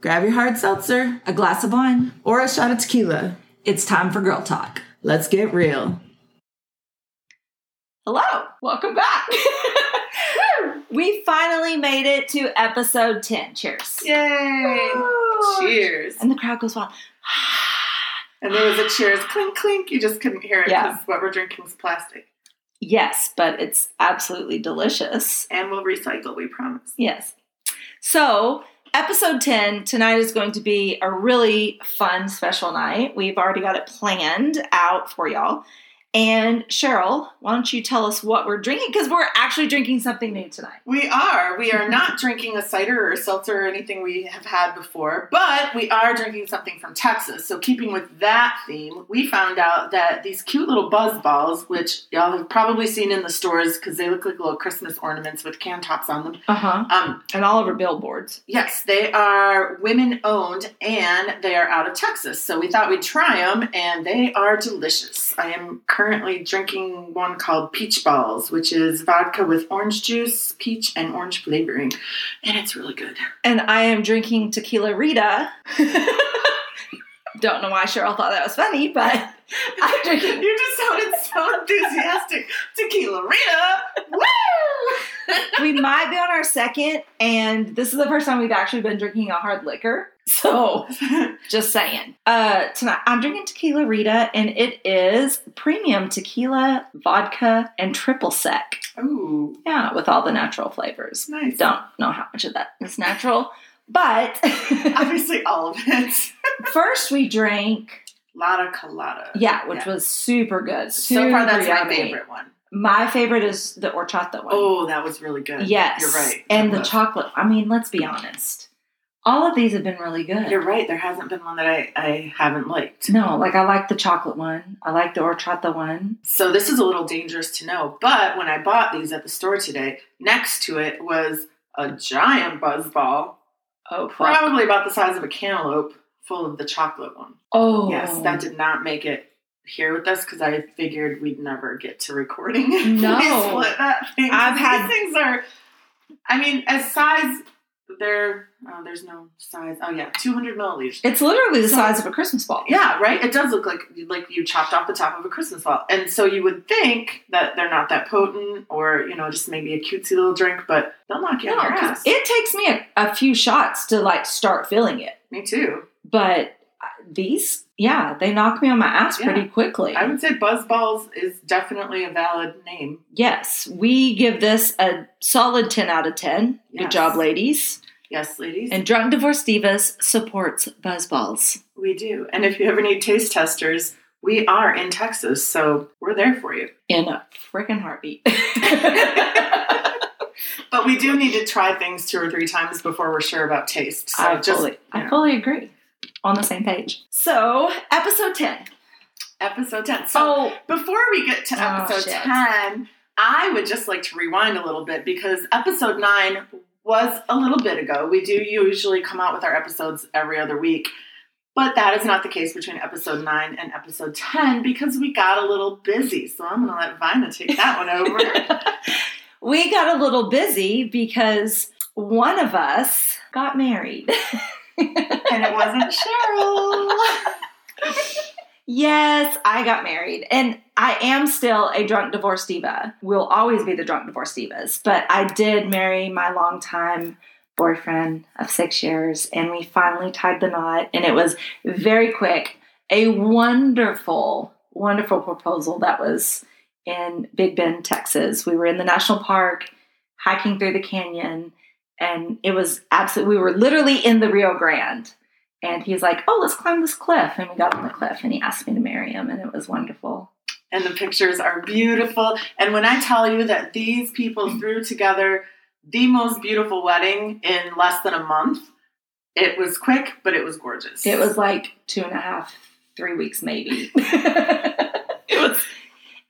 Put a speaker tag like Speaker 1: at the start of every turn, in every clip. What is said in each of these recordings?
Speaker 1: Grab your hard seltzer
Speaker 2: A glass of wine.
Speaker 1: or a shot of tequila.
Speaker 2: It's time for girl talk.
Speaker 1: Let's get real.
Speaker 2: Hello, welcome back. we finally made it to episode 10. Cheers.
Speaker 1: Yay!
Speaker 2: Woo.
Speaker 1: Cheers.
Speaker 2: And the crowd goes wild.
Speaker 3: And there was a cheers clink clink. You just couldn't hear it
Speaker 2: Yeah.
Speaker 3: because what we're drinking is plastic.
Speaker 2: yes, but it's absolutely delicious.
Speaker 3: And we'll recycle, we promise.
Speaker 2: Yes. So, episode 10 tonight is going to be a really fun special night. We've already got it planned out for y'all. And Cheryl, why don't you tell us what we're drinking? Because we're actually drinking something new tonight.
Speaker 3: We are. We are not drinking a cider or a seltzer or anything we have had before, but we are drinking something from Texas. So, keeping with that theme, we found out that these cute little buzz balls, which y'all have probably seen in the stores because they look like little Christmas ornaments with can tops on them.
Speaker 2: Uh huh.
Speaker 3: Um,
Speaker 2: And all over billboards.
Speaker 3: Yes, they are women owned and they are out of Texas. So we thought we'd try them and they are delicious. I am currently drinking one called Peach Balls, which is vodka with orange juice, peach, and orange flavoring. And it's really good.
Speaker 2: And I am drinking tequila Rita. Don't know why Cheryl thought that was funny, but I'm drinking.
Speaker 3: You just sounded so enthusiastic. Tequila Rita! Woo!
Speaker 2: we might be on our second, and this is the first time we've actually been drinking a hard liquor. So, just saying. Uh, tonight I'm drinking tequila Rita, and it is premium tequila, vodka, and triple sec.
Speaker 3: Ooh,
Speaker 2: Yeah, with all the natural flavors.
Speaker 3: nice.
Speaker 2: Don't know how much of that is natural, but
Speaker 3: Obviously, all of it.
Speaker 2: first we drank,
Speaker 3: Lotta Colada.
Speaker 2: yeah, which
Speaker 3: Yeah.
Speaker 2: was super good.
Speaker 3: So far, that's
Speaker 2: super
Speaker 3: my favorite one.
Speaker 2: My favorite is the horchata one.
Speaker 3: Oh, that was really good.
Speaker 2: yes,
Speaker 3: You're right.
Speaker 2: And the
Speaker 3: was.
Speaker 2: chocolate. I mean, let's be honest. All of these have been really good.
Speaker 3: You're right. There hasn't been one that I, I haven't liked.
Speaker 2: No, like I like the chocolate one. I like the horchata one.
Speaker 3: So this is a little dangerous to know. But when I bought these at the store today, next to it was a giant buzz ball,
Speaker 2: Oh, fuck.
Speaker 3: probably about the size of a cantaloupe, full of the chocolate one.
Speaker 2: Oh,
Speaker 3: Yes, that did not make it here with us because I figured we'd never get to recording.
Speaker 2: No.
Speaker 3: split that thing.
Speaker 2: I've
Speaker 3: These
Speaker 2: had-
Speaker 3: things are. I mean, as size, they're. Oh, there's no size. Oh yeah, 200 milliliters.
Speaker 2: It's literally the
Speaker 3: So-
Speaker 2: size of a Christmas ball.
Speaker 3: Yeah, right. It does look like like you chopped off the top of a Christmas ball, and so you would think that they're not that potent, or you know, just maybe a cutesy little drink, but they'll knock you
Speaker 2: No,
Speaker 3: on your ass.
Speaker 2: it takes me a, a few shots to like start feeling it.
Speaker 3: Me too.
Speaker 2: But these, yeah, they knock me on my ass
Speaker 3: Yeah.
Speaker 2: pretty quickly.
Speaker 3: I would say Buzzballs is definitely a valid name.
Speaker 2: yes, we give this a solid 10 out of 10. Good job, ladies.
Speaker 3: Yes, ladies,
Speaker 2: And Drunk Divorce Divas supports Buzzballs.
Speaker 3: we do. And if you ever need taste testers, we are in Texas, so we're there for you.
Speaker 2: In a freaking heartbeat.
Speaker 3: But we do need to try things two or three times before we're sure about taste. So
Speaker 2: I
Speaker 3: just
Speaker 2: fully,
Speaker 3: you
Speaker 2: I fully agree. On the same page. So, episode 10.
Speaker 3: episode ten. So
Speaker 2: Oh,
Speaker 3: Before we get to
Speaker 2: Oh,
Speaker 3: episode
Speaker 2: shit.
Speaker 3: 10, I would just like to rewind a little bit because episode 9 was a little bit ago. We do usually come out with our episodes every other week, but that is not the case between episode 9 and episode 10 because we got a little busy. So I'm going to let Vina take that one over.
Speaker 2: we got a little busy because one of us got married.
Speaker 3: and it wasn't Cheryl.
Speaker 2: yes, I got married. And I am still a drunk divorce diva. We'll always be the drunk divorce divas. But I did marry my longtime boyfriend of six years, and we finally tied the knot. And it was very quick. A wonderful, wonderful proposal that was in Big Bend, Texas. We were in the national park hiking through the canyon, and it was absolutely, we were literally in the Rio Grande. And he's like, Oh, let's climb this cliff. And we got on the cliff, and he asked me to marry him, and it was wonderful.
Speaker 3: and the pictures are beautiful. And when I tell you that these people mm-hmm. threw together the most beautiful wedding in less than a month, it was quick, but it was gorgeous.
Speaker 2: It was like two and a half, three weeks maybe. it was,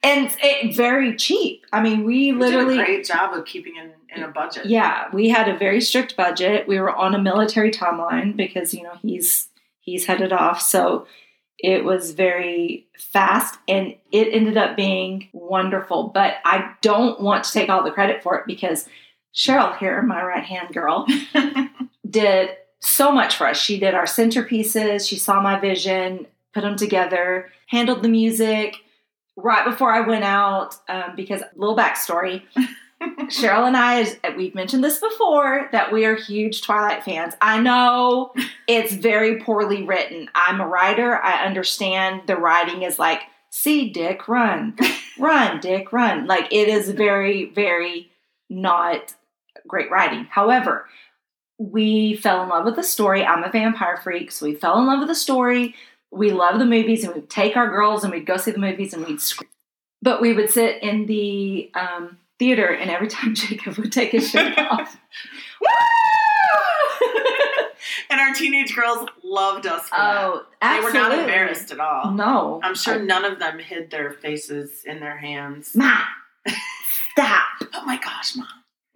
Speaker 2: and it, very cheap. I mean, we
Speaker 3: You
Speaker 2: literally,
Speaker 3: did a great job of keeping in, in a budget.
Speaker 2: yeah, we had a very strict budget. We were on a military timeline because you know he's he's headed off, so it was very fast, and it ended up being wonderful. But I don't want to take all the credit for it because Cheryl here, my right hand girl, did so much for us. She did our centerpieces. She saw my vision, put them together, handled the music. Right before I went out, um, because little backstory, Cheryl and I, we've mentioned this before, that we are huge Twilight fans. I know it's very poorly written. I'm a writer. I understand the writing is like, see, Dick, run, run, Dick, run. Like it is very, very not great writing. However, we fell in love with the story. I'm a vampire freak, so we fell in love with the story. We love the movies, and we'd take our girls and we'd go see the movies and we'd scream. But we would sit in the um, theater, and every time Jacob would take his shirt off,
Speaker 3: and our teenage girls loved us
Speaker 2: oh,
Speaker 3: that. They were not embarrassed at all.
Speaker 2: No,
Speaker 3: I'm sure
Speaker 2: I-
Speaker 3: none of them hid their faces in their hands.
Speaker 2: Ma, stop
Speaker 3: Oh my gosh, mom.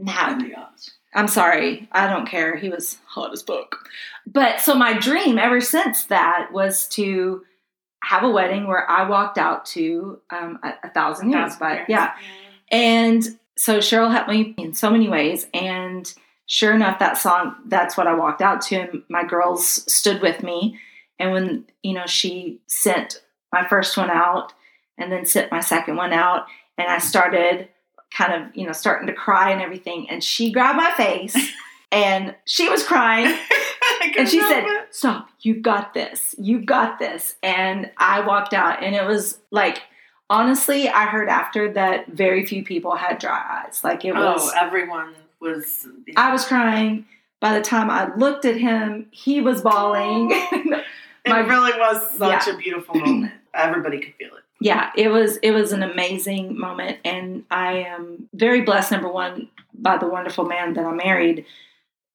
Speaker 3: Oh my gosh.
Speaker 2: I'm sorry. I don't care. He was hot as fuck. But so my dream ever since that was to have a wedding where I walked out to um, a, a thousand years. But yeah, and so Cheryl helped me in so many ways. And sure enough, that song, that's what I walked out to. And my girls stood with me. And when, you know, she sent my first one out and then sent my second one out, and I started kind of, you know, starting to cry and everything. And she grabbed my face and she was crying. And she said, Stop, you've got this. You've got this. And I walked out, and it was like, honestly, I heard after that very few people had dry eyes. Like it oh, was,
Speaker 3: Oh, everyone was.
Speaker 2: I was crying. By the time I looked at him, he was bawling.
Speaker 3: It
Speaker 2: my-
Speaker 3: really was such
Speaker 2: Yeah.
Speaker 3: a beautiful moment. Everybody could feel it.
Speaker 2: yeah, it was it was an amazing moment, and I am very blessed. Number one, by the wonderful man that I married,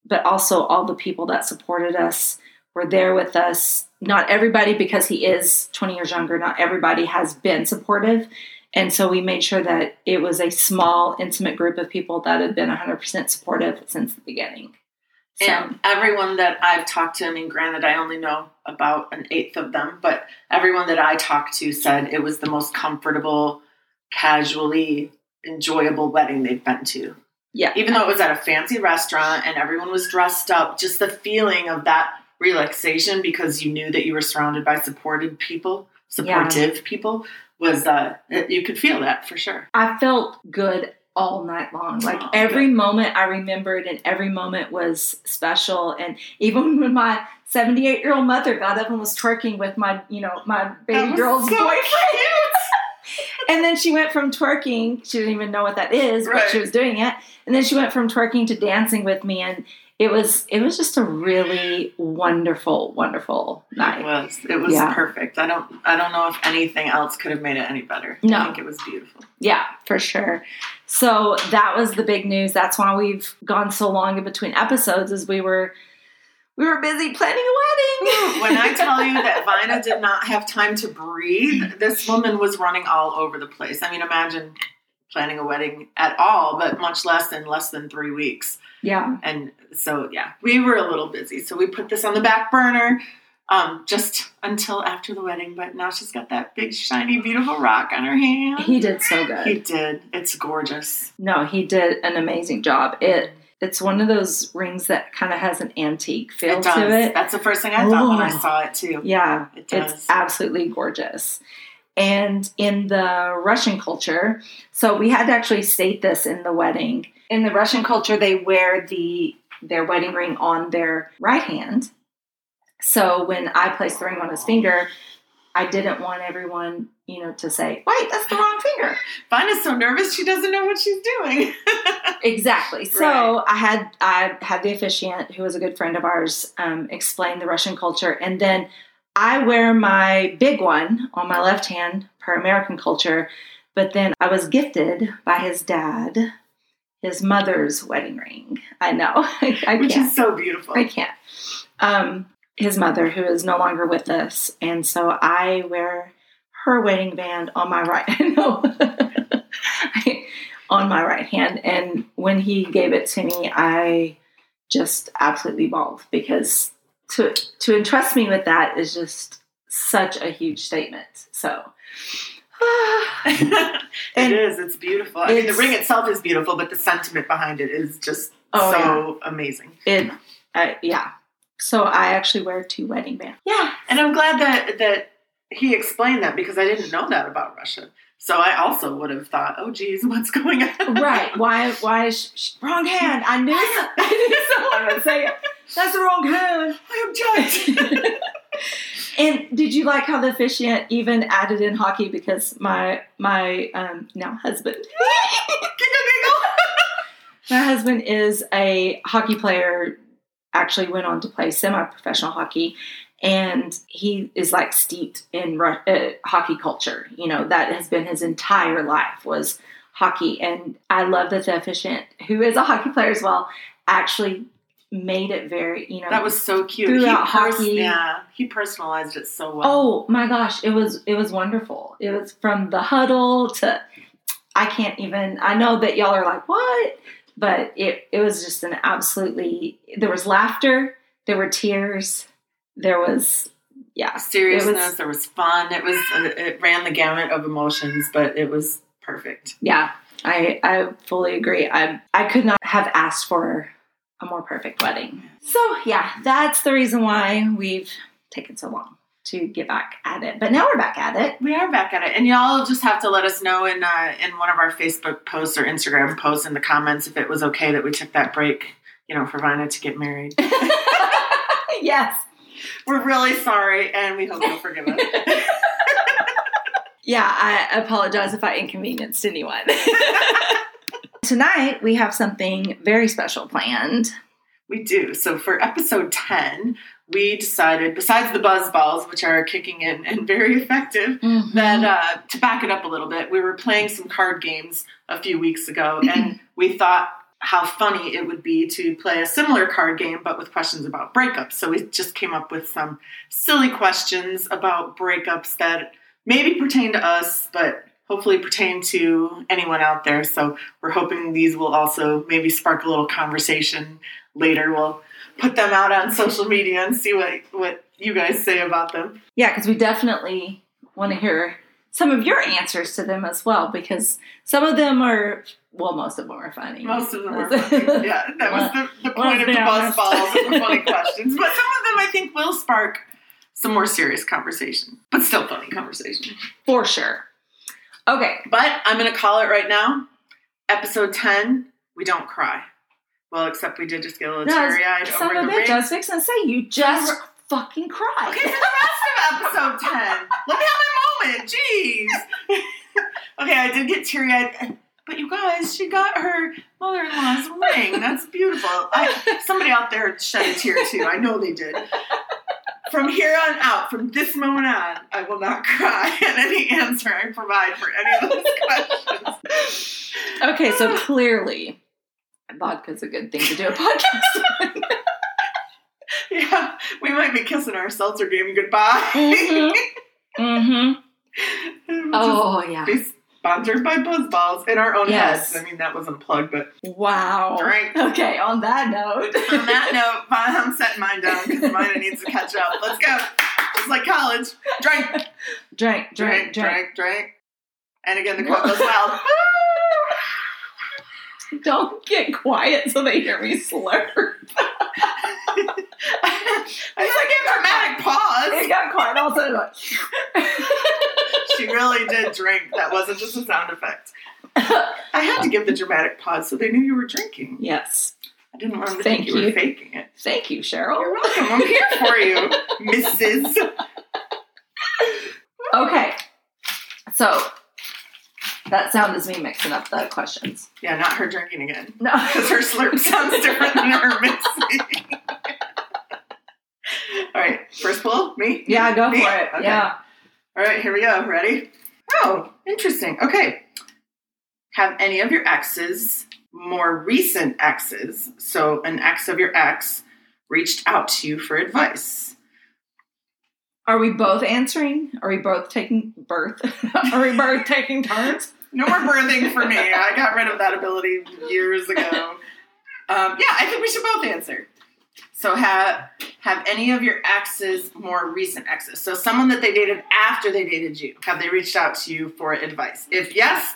Speaker 2: but also all the people that supported us were there with us. Not everybody, because he is twenty years younger. Not everybody has been supportive, and so we made sure that it was a small, intimate group of people that have been one hundred percent supportive since the beginning. So,
Speaker 3: And everyone that I've talked to, I mean, granted, I only know about an eighth of them, but everyone that I talked to said it was the most comfortable, casually enjoyable wedding they've been to.
Speaker 2: Yeah,
Speaker 3: Even though it was at a fancy restaurant and everyone was dressed up, just the feeling of that relaxation because you knew that you were surrounded by supported people, supportive people, was uh, you could feel that for sure.
Speaker 2: I felt good all night long. Like
Speaker 3: Oh,
Speaker 2: every moment I remembered and every moment was special. And even when my 78 year old mother got up and was twerking with my, you know, my baby girl's
Speaker 3: so
Speaker 2: boyfriend. And then she went from twerking, she didn't even know what that is, but
Speaker 3: Right.
Speaker 2: she was doing it. And then she went from twerking to dancing with me and it was it was just a really wonderful, wonderful night.
Speaker 3: It was. It was
Speaker 2: Yeah.
Speaker 3: perfect. I don't. I don't know if anything else could have made it any better.
Speaker 2: No.
Speaker 3: I think it was beautiful.
Speaker 2: Yeah, for sure. So that was the big news. That's why we've gone so long in between episodes, is we were we were busy planning a wedding.
Speaker 3: When I tell you that Vina did not have time to breathe, this woman was running all over the place. I mean, imagine planning a wedding at all, but much less in less than three weeks.
Speaker 2: yeah,
Speaker 3: And so, yeah, we were a little busy. So we put this on the back burner um, just until after the wedding. But now she's got that big, shiny, beautiful rock on her hand.
Speaker 2: he did so good.
Speaker 3: He did. It's gorgeous.
Speaker 2: No, he did an amazing job. It it's one of those rings that kind of has an antique feel
Speaker 3: It does.
Speaker 2: to it.
Speaker 3: That's the first thing I thought when I saw it too.
Speaker 2: Yeah,
Speaker 3: It does.
Speaker 2: it's absolutely gorgeous. And in the Russian culture, so we had to actually state this in the wedding. In the Russian culture, they wear the their wedding ring on their right hand. So when I placed the ring on his finger, I didn't want everyone, you know, to say, "Wait, that's the wrong finger."
Speaker 3: Vina's so nervous she doesn't know what she's doing.
Speaker 2: Exactly. So I had I had the officiant, who was a good friend of ours, um, explain the Russian culture, and then I wear my big one on my left hand per American culture. But then I was gifted by his dad his mother's wedding ring. I know I, I
Speaker 3: which
Speaker 2: can't.
Speaker 3: is so beautiful.
Speaker 2: I can't. Um, his mother, who is no longer with us, and so I wear her wedding band on my right. no, on my right hand. And when he gave it to me, I just absolutely bawled because to to entrust me with that is just such a huge statement. So.
Speaker 3: it is. It's beautiful. I mean, the ring itself is beautiful, but the sentiment behind it is just
Speaker 2: Oh,
Speaker 3: so amazing.
Speaker 2: it, uh, yeah, So I actually wear two wedding bands.
Speaker 3: Yeah, and I'm glad that that he explained that because I didn't know that about Russia. So I also would have thought, oh, geez, what's going on?
Speaker 2: Right. Why? Why is sh- sh- wrong hand? I knew, I knew someone would say it. That's the wrong hand.
Speaker 3: I am judged.
Speaker 2: and did you like how the officiant even added in hockey because my my um, now husband
Speaker 3: Giggle, giggle.
Speaker 2: my husband is a hockey player. Actually, went on to play semi-professional hockey, and he is like steeped in uh, hockey culture. You know that has been his entire life was hockey, and I love that the officiant, who is a hockey player as well, actually made it very you know
Speaker 3: That was so cute.
Speaker 2: Throughout
Speaker 3: he pers-
Speaker 2: hockey.
Speaker 3: yeah, he personalized it so well.
Speaker 2: Oh my gosh, it was it was wonderful. It was from the huddle to I can't even I know that y'all are like, "What?" But it it was just an absolutely there was laughter, there were tears, there was yeah.
Speaker 3: seriousness.
Speaker 2: was-
Speaker 3: there was fun. It was it ran the gamut of emotions, but it was perfect.
Speaker 2: Yeah. I I fully agree. I I could not have asked for a more perfect wedding. So, yeah, that's the reason why we've taken so long to get back at it. But now we're back at it.
Speaker 3: We are back at it, and y'all just have to let us know in uh, in one of our Facebook posts or Instagram posts in the comments if it was okay that we took that break. You know, for Vina to get married.
Speaker 2: yes.
Speaker 3: We're really sorry, and we hope you'll forgive us.
Speaker 2: Yeah, I apologize if I inconvenienced anyone. Tonight, we have something very special planned.
Speaker 3: we do. So for episode ten, we decided, besides the buzz balls, which are kicking in and very effective, that uh, to back it up a little bit, we were playing some card games a few weeks ago, and we thought how funny it would be to play a similar card game but with questions about breakups. So we just came up with some silly questions about breakups that maybe pertain to us, but hopefully pertain to anyone out there. So we're hoping these will also maybe spark a little conversation later. We'll put them out on social media and see what what you guys say about them.
Speaker 2: Yeah, because we definitely want to hear some of your answers to them as well, because some of them are, well, most of them are funny.
Speaker 3: Most of them are funny. Yeah, that was the, the point of the buzz balls and the funny questions. But some of them I think will spark some more serious conversation, but still funny conversation.
Speaker 2: For sure. Okay.
Speaker 3: But I'm going to call it right now. Episode 10, we don't cry. Well, except we did just get a little teary eyed over
Speaker 2: of
Speaker 3: the ring.
Speaker 2: Was fixing to say, you just fucking cried.
Speaker 3: Okay, for the rest of episode 10, let me have my moment. Jeez. okay, I did get teary eyed. But you guys, she got her mother in law's ring. That's beautiful. I, somebody out there shed a tear too. I know they did. From here on out, from this moment on, I will not cry at any answer I provide for any of those questions.
Speaker 2: Okay, so clearly, vodka's a good thing to do a podcast.
Speaker 3: Yeah, we might be kissing our seltzer game goodbye.
Speaker 2: Mhm. mm-hmm. Oh, yeah.
Speaker 3: be sponsored by Buzzballs in our own
Speaker 2: Yes.
Speaker 3: heads. I mean, that wasn't plugged, but
Speaker 2: Wow.
Speaker 3: Drink.
Speaker 2: Okay, on that note.
Speaker 3: on that note, I'm setting mine down because mine needs to catch up. Let's go. It's like college. Drink,
Speaker 2: drink, drink,
Speaker 3: drink,
Speaker 2: drink.
Speaker 3: drink, drink. And again, the crowd goes wild.
Speaker 2: Don't get quiet so they hear me slurp.
Speaker 3: I was like a dramatic
Speaker 2: It
Speaker 3: pause.
Speaker 2: got quiet also. Like,
Speaker 3: She really did drink. That wasn't just a sound effect. I had to give the dramatic pause so they knew you were drinking.
Speaker 2: yes.
Speaker 3: I didn't want them to
Speaker 2: Thank
Speaker 3: think you, were faking it.
Speaker 2: Thank you, Cheryl.
Speaker 3: You're welcome. I'm here for you, Mrs.
Speaker 2: Okay. So that sound is me mixing up the questions.
Speaker 3: Yeah, not her drinking again.
Speaker 2: No.
Speaker 3: Because her slurp sounds different than her mixing. All right, first pull, me?
Speaker 2: yeah, go
Speaker 3: Me?
Speaker 2: for it.
Speaker 3: Okay.
Speaker 2: Yeah.
Speaker 3: All right, here we go. Ready? Oh, interesting. Okay. Have any of your exes, more recent exes, so an ex of your ex, reached out to you for advice?
Speaker 2: Are we both answering? Are we both taking birth? Are we both taking turns?
Speaker 3: No more birthing for me. I got rid of that ability years ago. Um, yeah, I think we should both answer. So have have any of your exes more recent exes? So someone that they dated after they dated you, have they reached out to you for advice? If yes,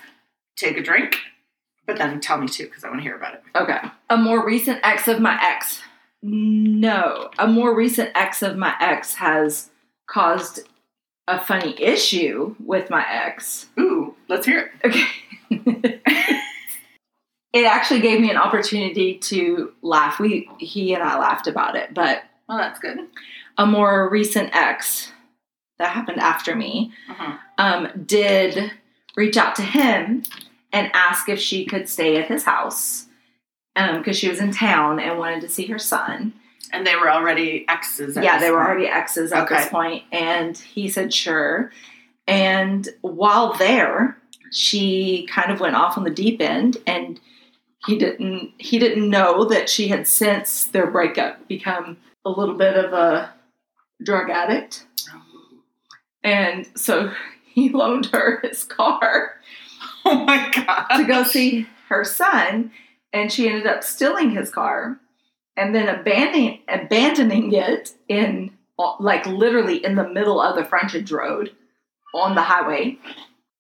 Speaker 3: take a drink, but then tell me too because I want to hear about it.
Speaker 2: Okay. A more recent ex of my ex. No, a more recent ex of my ex has caused a funny issue with my ex.
Speaker 3: Ooh, let's hear it.
Speaker 2: Okay. it actually gave me an opportunity to laugh. We he and I laughed about it, but
Speaker 3: Well, that's good.
Speaker 2: a more recent ex that happened after me
Speaker 3: Uh-huh.
Speaker 2: um, did reach out to him and ask if she could stay at his house because she was in town and wanted to see her son.
Speaker 3: And they were already exes. at
Speaker 2: yeah, they were already exes at
Speaker 3: Okay.
Speaker 2: this point, and he said sure. And while there, she kind of went off on the deep end, and he didn't he didn't know that she had since their breakup become a little bit of a drug addict, and so he loaned her his car
Speaker 3: Oh my god.
Speaker 2: to go see her son, and she ended up stealing his car and then abandoning abandoning it in like literally in the middle of the frontage road on the highway,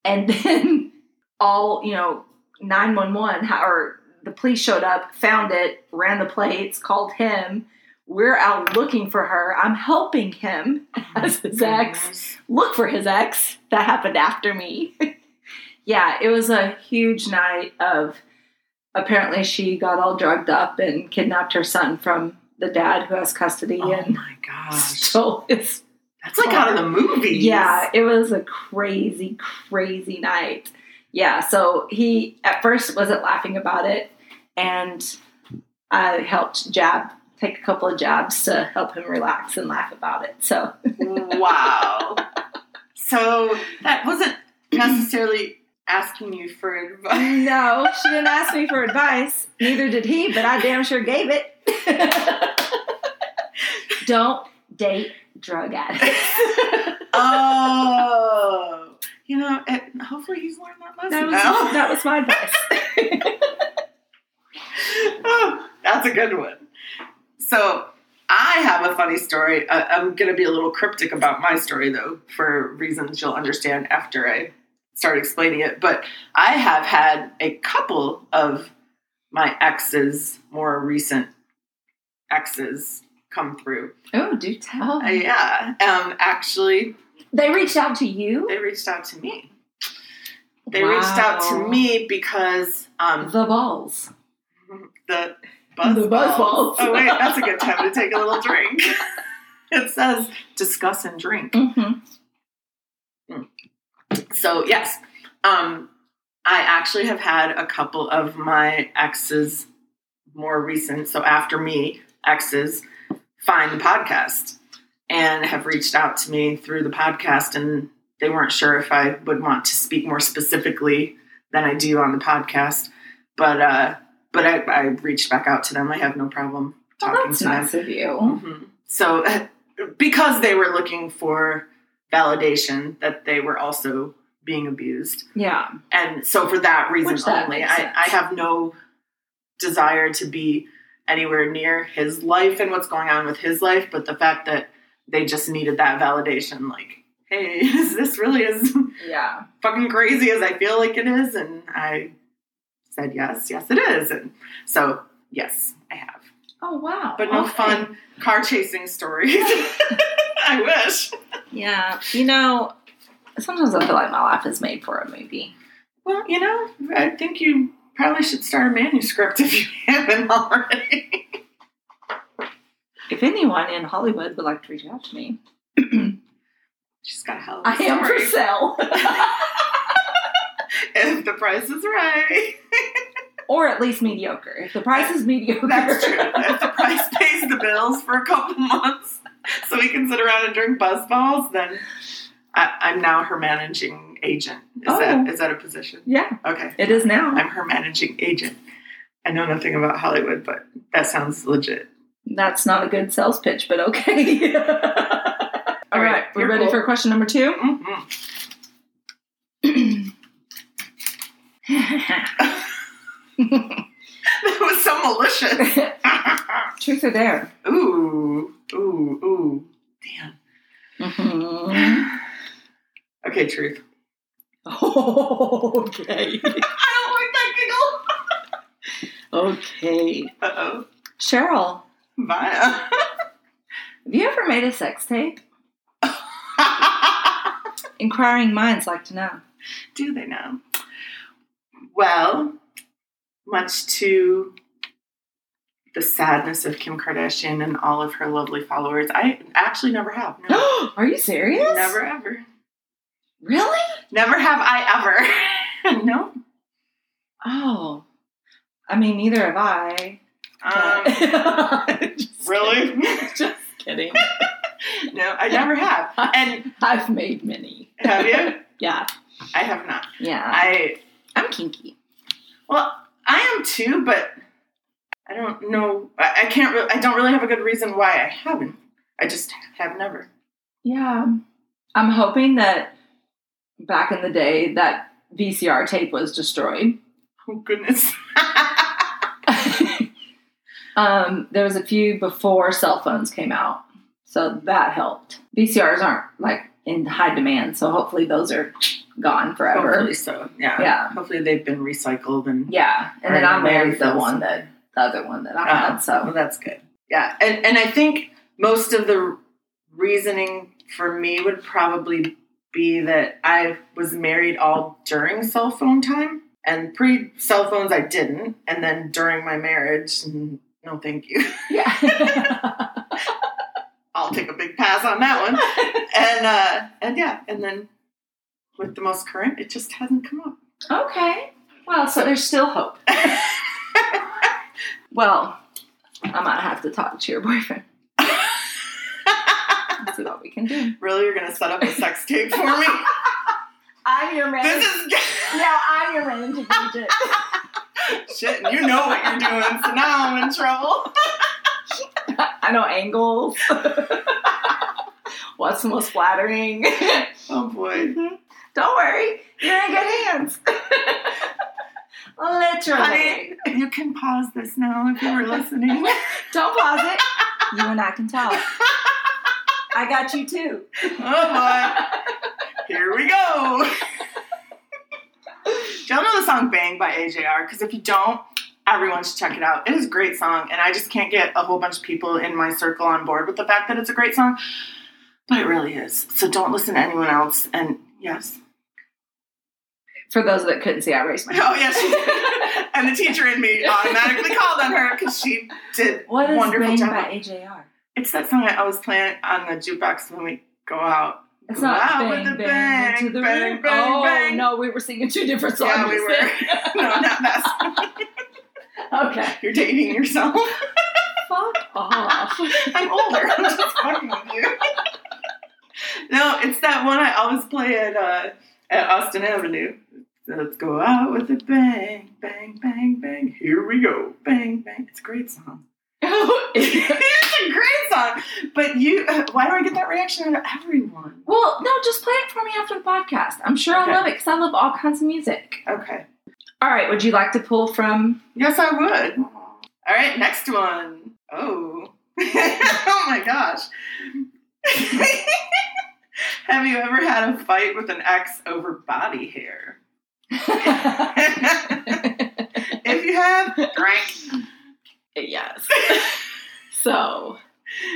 Speaker 2: and then all you know nine one one or the police showed up, found it, ran the plates, called him. We're out looking for her. I'm helping him oh as his ex look for his ex. That happened after me. yeah, it was a huge night of apparently she got all drugged up and kidnapped her son from the dad who has custody
Speaker 3: Oh
Speaker 2: and
Speaker 3: my gosh.
Speaker 2: stole his
Speaker 3: That's like out of the movies.
Speaker 2: yeah, it was a crazy, crazy night. Yeah, so he at first wasn't laughing about it, and I helped jab, take a couple of jabs to help him relax and laugh about it. So
Speaker 3: wow. So that wasn't necessarily asking you for advice.
Speaker 2: no, she didn't ask me for advice. Neither did he, but I damn sure gave it. Don't date drug addicts.
Speaker 3: oh. You know, hopefully he's learned that lesson
Speaker 2: That was
Speaker 3: now.
Speaker 2: that was my advice.
Speaker 3: oh, that's a good one. So I have a funny story. Uh, I'm going to be a little cryptic about my story, though, for reasons you'll understand after I start explaining it. But I have had a couple of my exes, more recent exes, come through.
Speaker 2: Oh, do tell.
Speaker 3: Uh, yeah, um, actually,
Speaker 2: They reached out to you.
Speaker 3: they reached out to me. They reached out to me because um,
Speaker 2: The balls.
Speaker 3: the buzz
Speaker 2: The buzz balls.
Speaker 3: Oh wait, that's a good time to take a little drink. it says discuss and drink.
Speaker 2: Mm-hmm.
Speaker 3: So yes, um, I actually have had a couple of my exes, more recent. So after me, exes find the podcast and have reached out to me through the podcast, and they weren't sure if I would want to speak more specifically than I do on the podcast, but uh, but I, I reached back out to them. I have no problem talking
Speaker 2: that's
Speaker 3: to them.
Speaker 2: of you.
Speaker 3: Mhm. So, because they were looking for validation that they were also being abused,
Speaker 2: Yeah.
Speaker 3: and so for that reason
Speaker 2: Which
Speaker 3: only,
Speaker 2: makes
Speaker 3: I. I have no desire to be anywhere near his life and what's going on with his life. But the fact that they just needed that validation, like, hey, is this really as
Speaker 2: Yeah.
Speaker 3: fucking crazy as I feel like it is? And I said yes, yes, it is, and so yes, I have
Speaker 2: Oh wow.
Speaker 3: but no
Speaker 2: Okay.
Speaker 3: fun car chasing stories. I wish.
Speaker 2: Yeah. You know, sometimes I feel like my life is made for a movie.
Speaker 3: Well, you know, I think you probably should start a manuscript if you haven't already.
Speaker 2: If anyone in Hollywood would like to reach out to me,
Speaker 3: She's got a hell of
Speaker 2: I am for sale.
Speaker 3: If the price is right.
Speaker 2: or at least mediocre. If the price is mediocre.
Speaker 3: That's true. If the price pays the bills for a couple months so we can sit around and drink buzz balls, then I, I'm now her managing agent. Is
Speaker 2: Oh.
Speaker 3: that is that a position?
Speaker 2: yeah,
Speaker 3: Okay.
Speaker 2: it is now.
Speaker 3: I'm her managing agent. I know nothing about Hollywood, but that sounds legit.
Speaker 2: That's not a good sales pitch, but okay. All
Speaker 3: All right,
Speaker 2: we're ready
Speaker 3: cool.
Speaker 2: for question number 2
Speaker 3: Mhm. That was so malicious.
Speaker 2: Truth or dare?
Speaker 3: ooh, ooh, ooh. Damn.
Speaker 2: Mhm.
Speaker 3: Okay, truth.
Speaker 2: okay.
Speaker 3: I don't like that giggle. Okay. Uh oh.
Speaker 2: Cheryl,
Speaker 3: Via.
Speaker 2: Have you ever made a sex tape? Inquiring minds like to know.
Speaker 3: Do they know? Well, much to the sadness of Kim Kardashian and all of her lovely followers, I actually never have. No.
Speaker 2: Are you serious?
Speaker 3: never ever.
Speaker 2: Really?
Speaker 3: Never have I ever. no.
Speaker 2: Oh. I mean, neither have I.
Speaker 3: Um,
Speaker 2: Just
Speaker 3: really?
Speaker 2: kidding. Just kidding.
Speaker 3: no, I never have. And
Speaker 2: I've made many.
Speaker 3: have you?
Speaker 2: Yeah.
Speaker 3: I have not.
Speaker 2: Yeah.
Speaker 3: I
Speaker 2: I'm kinky.
Speaker 3: well, I am too, but I don't know. I, I can't. Re- I don't really have a good reason why I haven't. I just have never.
Speaker 2: Yeah. I'm hoping that back in the day that VCR tape was destroyed.
Speaker 3: Oh goodness.
Speaker 2: um, there was a few before cell phones came out, so that helped. VCRs aren't like in high demand, so hopefully those are gone forever.
Speaker 3: Hopefully so. Yeah.
Speaker 2: Yeah.
Speaker 3: Hopefully they've been recycled and.
Speaker 2: Yeah, and then I married the one that the other one that I
Speaker 3: Oh,
Speaker 2: had.
Speaker 3: well,
Speaker 2: So
Speaker 3: that's good. Yeah, and and I think most of the reasoning for me would probably be that I was married all during cell phone time, and pre cell phones I didn't, and then during my marriage, no, thank you.
Speaker 2: yeah.
Speaker 3: I'll take a big pass on that one. And uh, and yeah, and then with the most current, it just hasn't come up.
Speaker 2: okay. Well, so there's still hope. Well, I might have to talk to your boyfriend and see what we can do.
Speaker 3: really, you're gonna set up a sex tape for me?
Speaker 2: I'm your man.
Speaker 3: this is
Speaker 2: now I'm your man to teach it.
Speaker 3: shit, and you know what you're doing, so now I'm in trouble.
Speaker 2: I know angles. What's the most flattering?
Speaker 3: Oh boy.
Speaker 2: Don't worry, you're in good hands. Literally.
Speaker 3: Honey, you can pause this now if you were listening.
Speaker 2: Don't pause it. You and I can talk. I got you too.
Speaker 3: Oh boy. Here we go. Y'all know the song Bang by AJR? Because if you don't, everyone should check it out. It is a great song, and I just can't get a whole bunch of people in my circle on board with the fact that it's a great song. But it really is. So don't listen to anyone else. And yes.
Speaker 2: For those that couldn't see, I raised my hand.
Speaker 3: Oh, yes. she- and the teacher in me automatically called on her because she did
Speaker 2: What is
Speaker 3: wonderful
Speaker 2: Bang
Speaker 3: job.
Speaker 2: by AJR?
Speaker 3: It's that song I always play on the jukebox when we go out.
Speaker 2: It's
Speaker 3: Go
Speaker 2: not
Speaker 3: out
Speaker 2: bang,
Speaker 3: with the
Speaker 2: bang,
Speaker 3: bang,
Speaker 2: the
Speaker 3: bang, bang,
Speaker 2: oh
Speaker 3: bang.
Speaker 2: no, we were singing two different songs.
Speaker 3: Yeah, we were. no, not that song.
Speaker 2: okay.
Speaker 3: You're dating yourself.
Speaker 2: Fuck off.
Speaker 3: I'm older. I'm just fucking with you. no, it's that one I always play at uh, at Austin Avenue. Let's go out with a bang, bang, bang, bang. Here we go, bang, bang. It's a great song. it's a great song. But you, uh, why do I get that reaction out of everyone?
Speaker 2: well, no, just play it for me after the podcast. I'm sure
Speaker 3: Okay.
Speaker 2: I'll love it because I love all kinds of music.
Speaker 3: Okay.
Speaker 2: All right, would you like to pull from?
Speaker 3: Yes, I would. All right, next one. Oh. oh my gosh. Have you ever had a fight with an ex over body hair? If you have, great.
Speaker 2: Yes. so,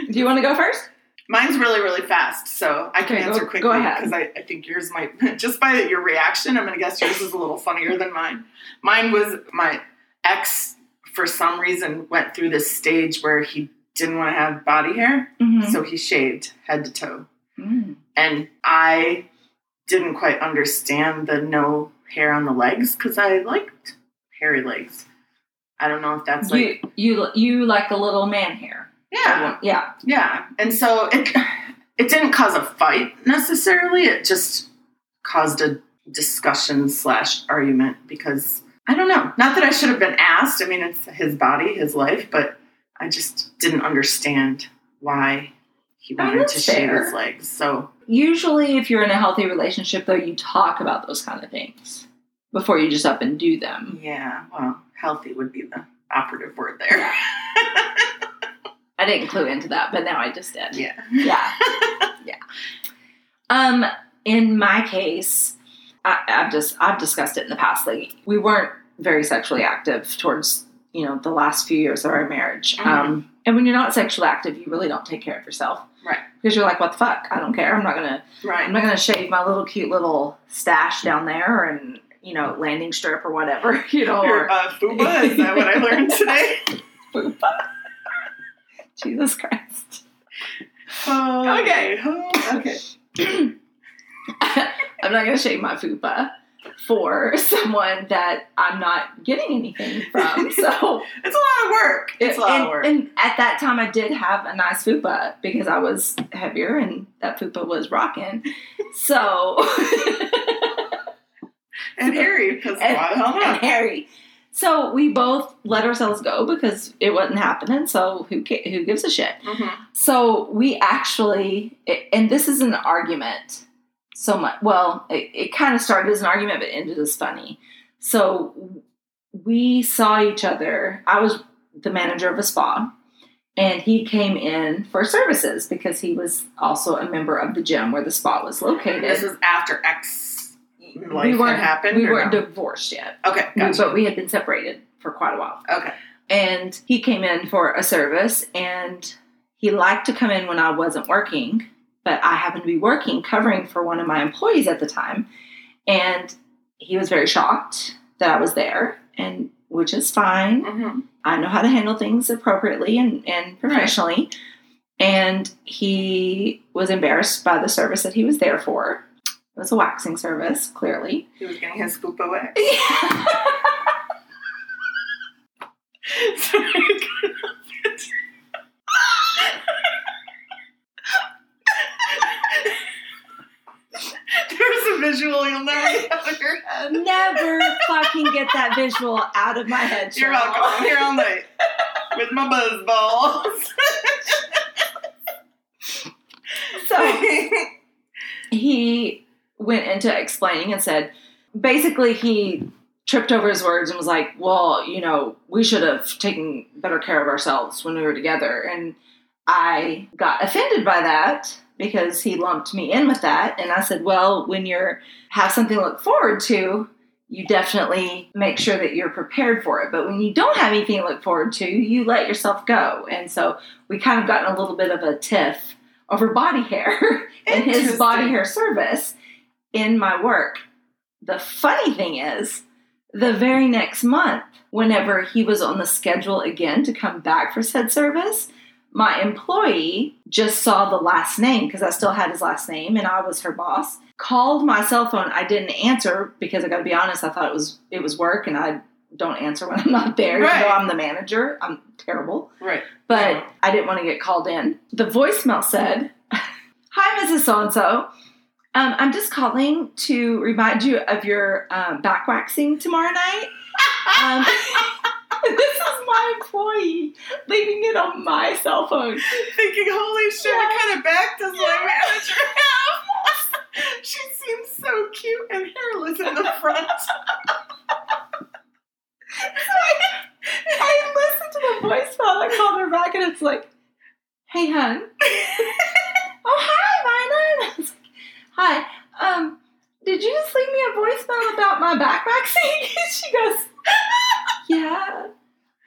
Speaker 2: do you want to go first?
Speaker 3: Mine's really, really fast, so I can
Speaker 2: Okay,
Speaker 3: answer
Speaker 2: go
Speaker 3: quickly
Speaker 2: ahead.
Speaker 3: because I, I think yours might, just by your reaction, I'm going to guess yours is a little funnier than mine. Mine was my ex, for some reason, went through this stage where he didn't want to have body hair,
Speaker 2: Mm-hmm.
Speaker 3: so he shaved head to toe.
Speaker 2: Mm.
Speaker 3: And I didn't quite understand the no hair on the legs because I liked hairy legs. I don't know if that's like,
Speaker 2: you you you like a little man hair.
Speaker 3: yeah,
Speaker 2: Yeah.
Speaker 3: Yeah, and so it it didn't cause a fight necessarily. It just caused a discussion slash argument because I don't know. Not that I should have been asked. I mean, it's his body, his life, but I just didn't understand why he wanted to shave
Speaker 2: fair.
Speaker 3: his legs. So
Speaker 2: Usually, if you're in a healthy relationship, though, you talk about those kind of things before you just up and do them.
Speaker 3: yeah, well, healthy would be the operative word there.
Speaker 2: I didn't clue into that, but now I just did.
Speaker 3: yeah.
Speaker 2: Yeah. yeah. Um, in my case, I, I've just I've discussed it in the past. Like we weren't very sexually active towards you know, the last few years of our marriage.
Speaker 3: Mhm.
Speaker 2: Um, and when you're not sexually active, you really don't take care of yourself.
Speaker 3: Right.
Speaker 2: Because you're like, what the fuck? I don't care. I'm not gonna
Speaker 3: Right.
Speaker 2: I'm not gonna shave my little cute little stash down there and you know, landing strip or whatever, you know, or
Speaker 3: uh, fupa, is that what I learned today?
Speaker 2: fupa. Jesus Christ.
Speaker 3: Oh,
Speaker 2: Okay.
Speaker 3: Okay.
Speaker 2: I'm not gonna shave my fupa for someone that I'm not getting anything from. So
Speaker 3: It's a lot of work. It's a lot
Speaker 2: and,
Speaker 3: of work.
Speaker 2: and at that time, I did have a nice fupa because I was heavier and that fupa was rocking. So
Speaker 3: And hairy, because
Speaker 2: And-
Speaker 3: why the hell
Speaker 2: and
Speaker 3: not?
Speaker 2: hairy. So we both let ourselves go because it wasn't happening. So who ca- who gives a shit?
Speaker 3: Mhm.
Speaker 2: So we actually, and this is an argument. So much. Well, it, it kind of started as an argument, but ended as funny. So we saw each other. I was the manager of a spa, and he came in for services because he was also a member of the gym where the spa was located.
Speaker 3: This was after X life
Speaker 2: we weren't
Speaker 3: happened.
Speaker 2: We weren't
Speaker 3: no?
Speaker 2: divorced yet,
Speaker 3: okay,
Speaker 2: We- but we had been separated for quite a while
Speaker 3: Okay.
Speaker 2: and he came in for a service and he liked to come in when I wasn't working, but I happened to be working covering for one of my employees at the time and he was very shocked that I was there and which is fine.
Speaker 3: hmm
Speaker 2: I know how to handle things appropriately and, and professionally. And he was embarrassed by the service that he was there for. It was a waxing service, clearly.
Speaker 3: He was getting his fupa wet. Sorry. There's a visual you'll never get out of your head.
Speaker 2: Never fucking get that visual out of my head.
Speaker 3: You're welcome. I'm here all night with my buzz balls.
Speaker 2: So he went into explaining and said, basically, he tripped over his words and was like, well, you know, we should have taken better care of ourselves when we were together. And I got offended by that because he lumped me in with that. And I said, well, when you're have something to look forward to, you definitely make sure that you're prepared for it. But when you don't have anything to look forward to, you let yourself go. And so we kind of got in a little bit of a tiff over body hair and his body hair service in my work. The funny thing is, the very next month, whenever he was on the schedule again to come back for said service, my employee just saw the last name because I still had his last name and I was her boss. Called my cell phone. I didn't answer because I got to be honest. I thought it was it was work, and I don't answer when I'm not there. Even
Speaker 3: Right.
Speaker 2: though I'm the manager, I'm terrible
Speaker 3: right.
Speaker 2: but
Speaker 3: Oh.
Speaker 2: I didn't want to get called in. The voicemail said, Hi, Mrs. So and so. Um, I'm just calling to remind you of your um, back waxing tomorrow night. Um, this is my employee leaving it on my cell phone.
Speaker 3: Thinking, holy shit,
Speaker 2: Yeah.
Speaker 3: what kind of back does my manager have? she seems so cute and hairless in the front.
Speaker 2: I I listened to the voicemail. I called her back, and it's like, "Hey, hun. oh, hi, Mylan. Hi. Um, did you just leave me a voicemail about my back waxing?" she goes, "Yeah."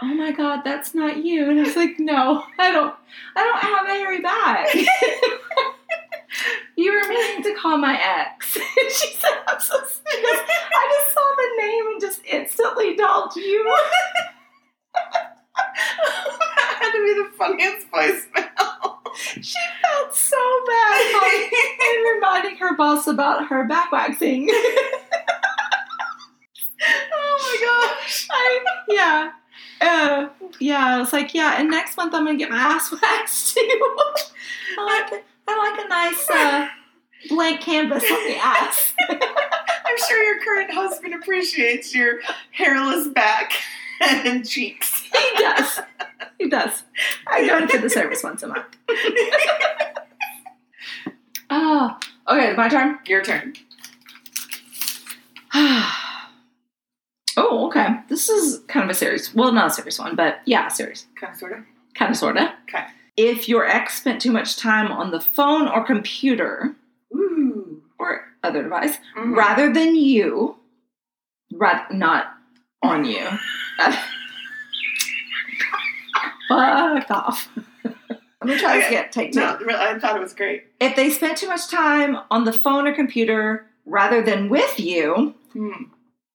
Speaker 2: Oh my God, that's not you. And I was like, "No, I don't. I don't have a hairy back." you were meaning to call my ex. And she said, "I'm so." Goes, I just saw the name and just instantly dialed you.
Speaker 3: that had to be the funniest voicemail.
Speaker 2: She felt so bad and reminding her boss about her back waxing.
Speaker 3: oh my gosh.
Speaker 2: I, yeah. Uh, yeah, I was like, yeah, and next month I'm gonna get my ass waxed too. I like, I like a nice uh, blank canvas on the ass.
Speaker 3: I'm sure your current husband appreciates your hairless back and cheeks.
Speaker 2: He does. He does. I go into the service once a month. Oh, okay, my turn.
Speaker 3: Your turn.
Speaker 2: oh, okay. This is kind of a serious. Well, not a serious one, but yeah, serious.
Speaker 3: Kind of, sort of.
Speaker 2: Kind of, sorta.
Speaker 3: Okay.
Speaker 2: If your ex spent too much time on the phone or computer
Speaker 3: Ooh.
Speaker 2: or other device
Speaker 3: Mhm.
Speaker 2: rather than you, ra- not on you. Fuck off. Let me try this
Speaker 3: Okay.
Speaker 2: again. Take two.
Speaker 3: No, really, I thought it was great.
Speaker 2: If they spent too much time on the phone or computer rather than with you,
Speaker 3: Hmm.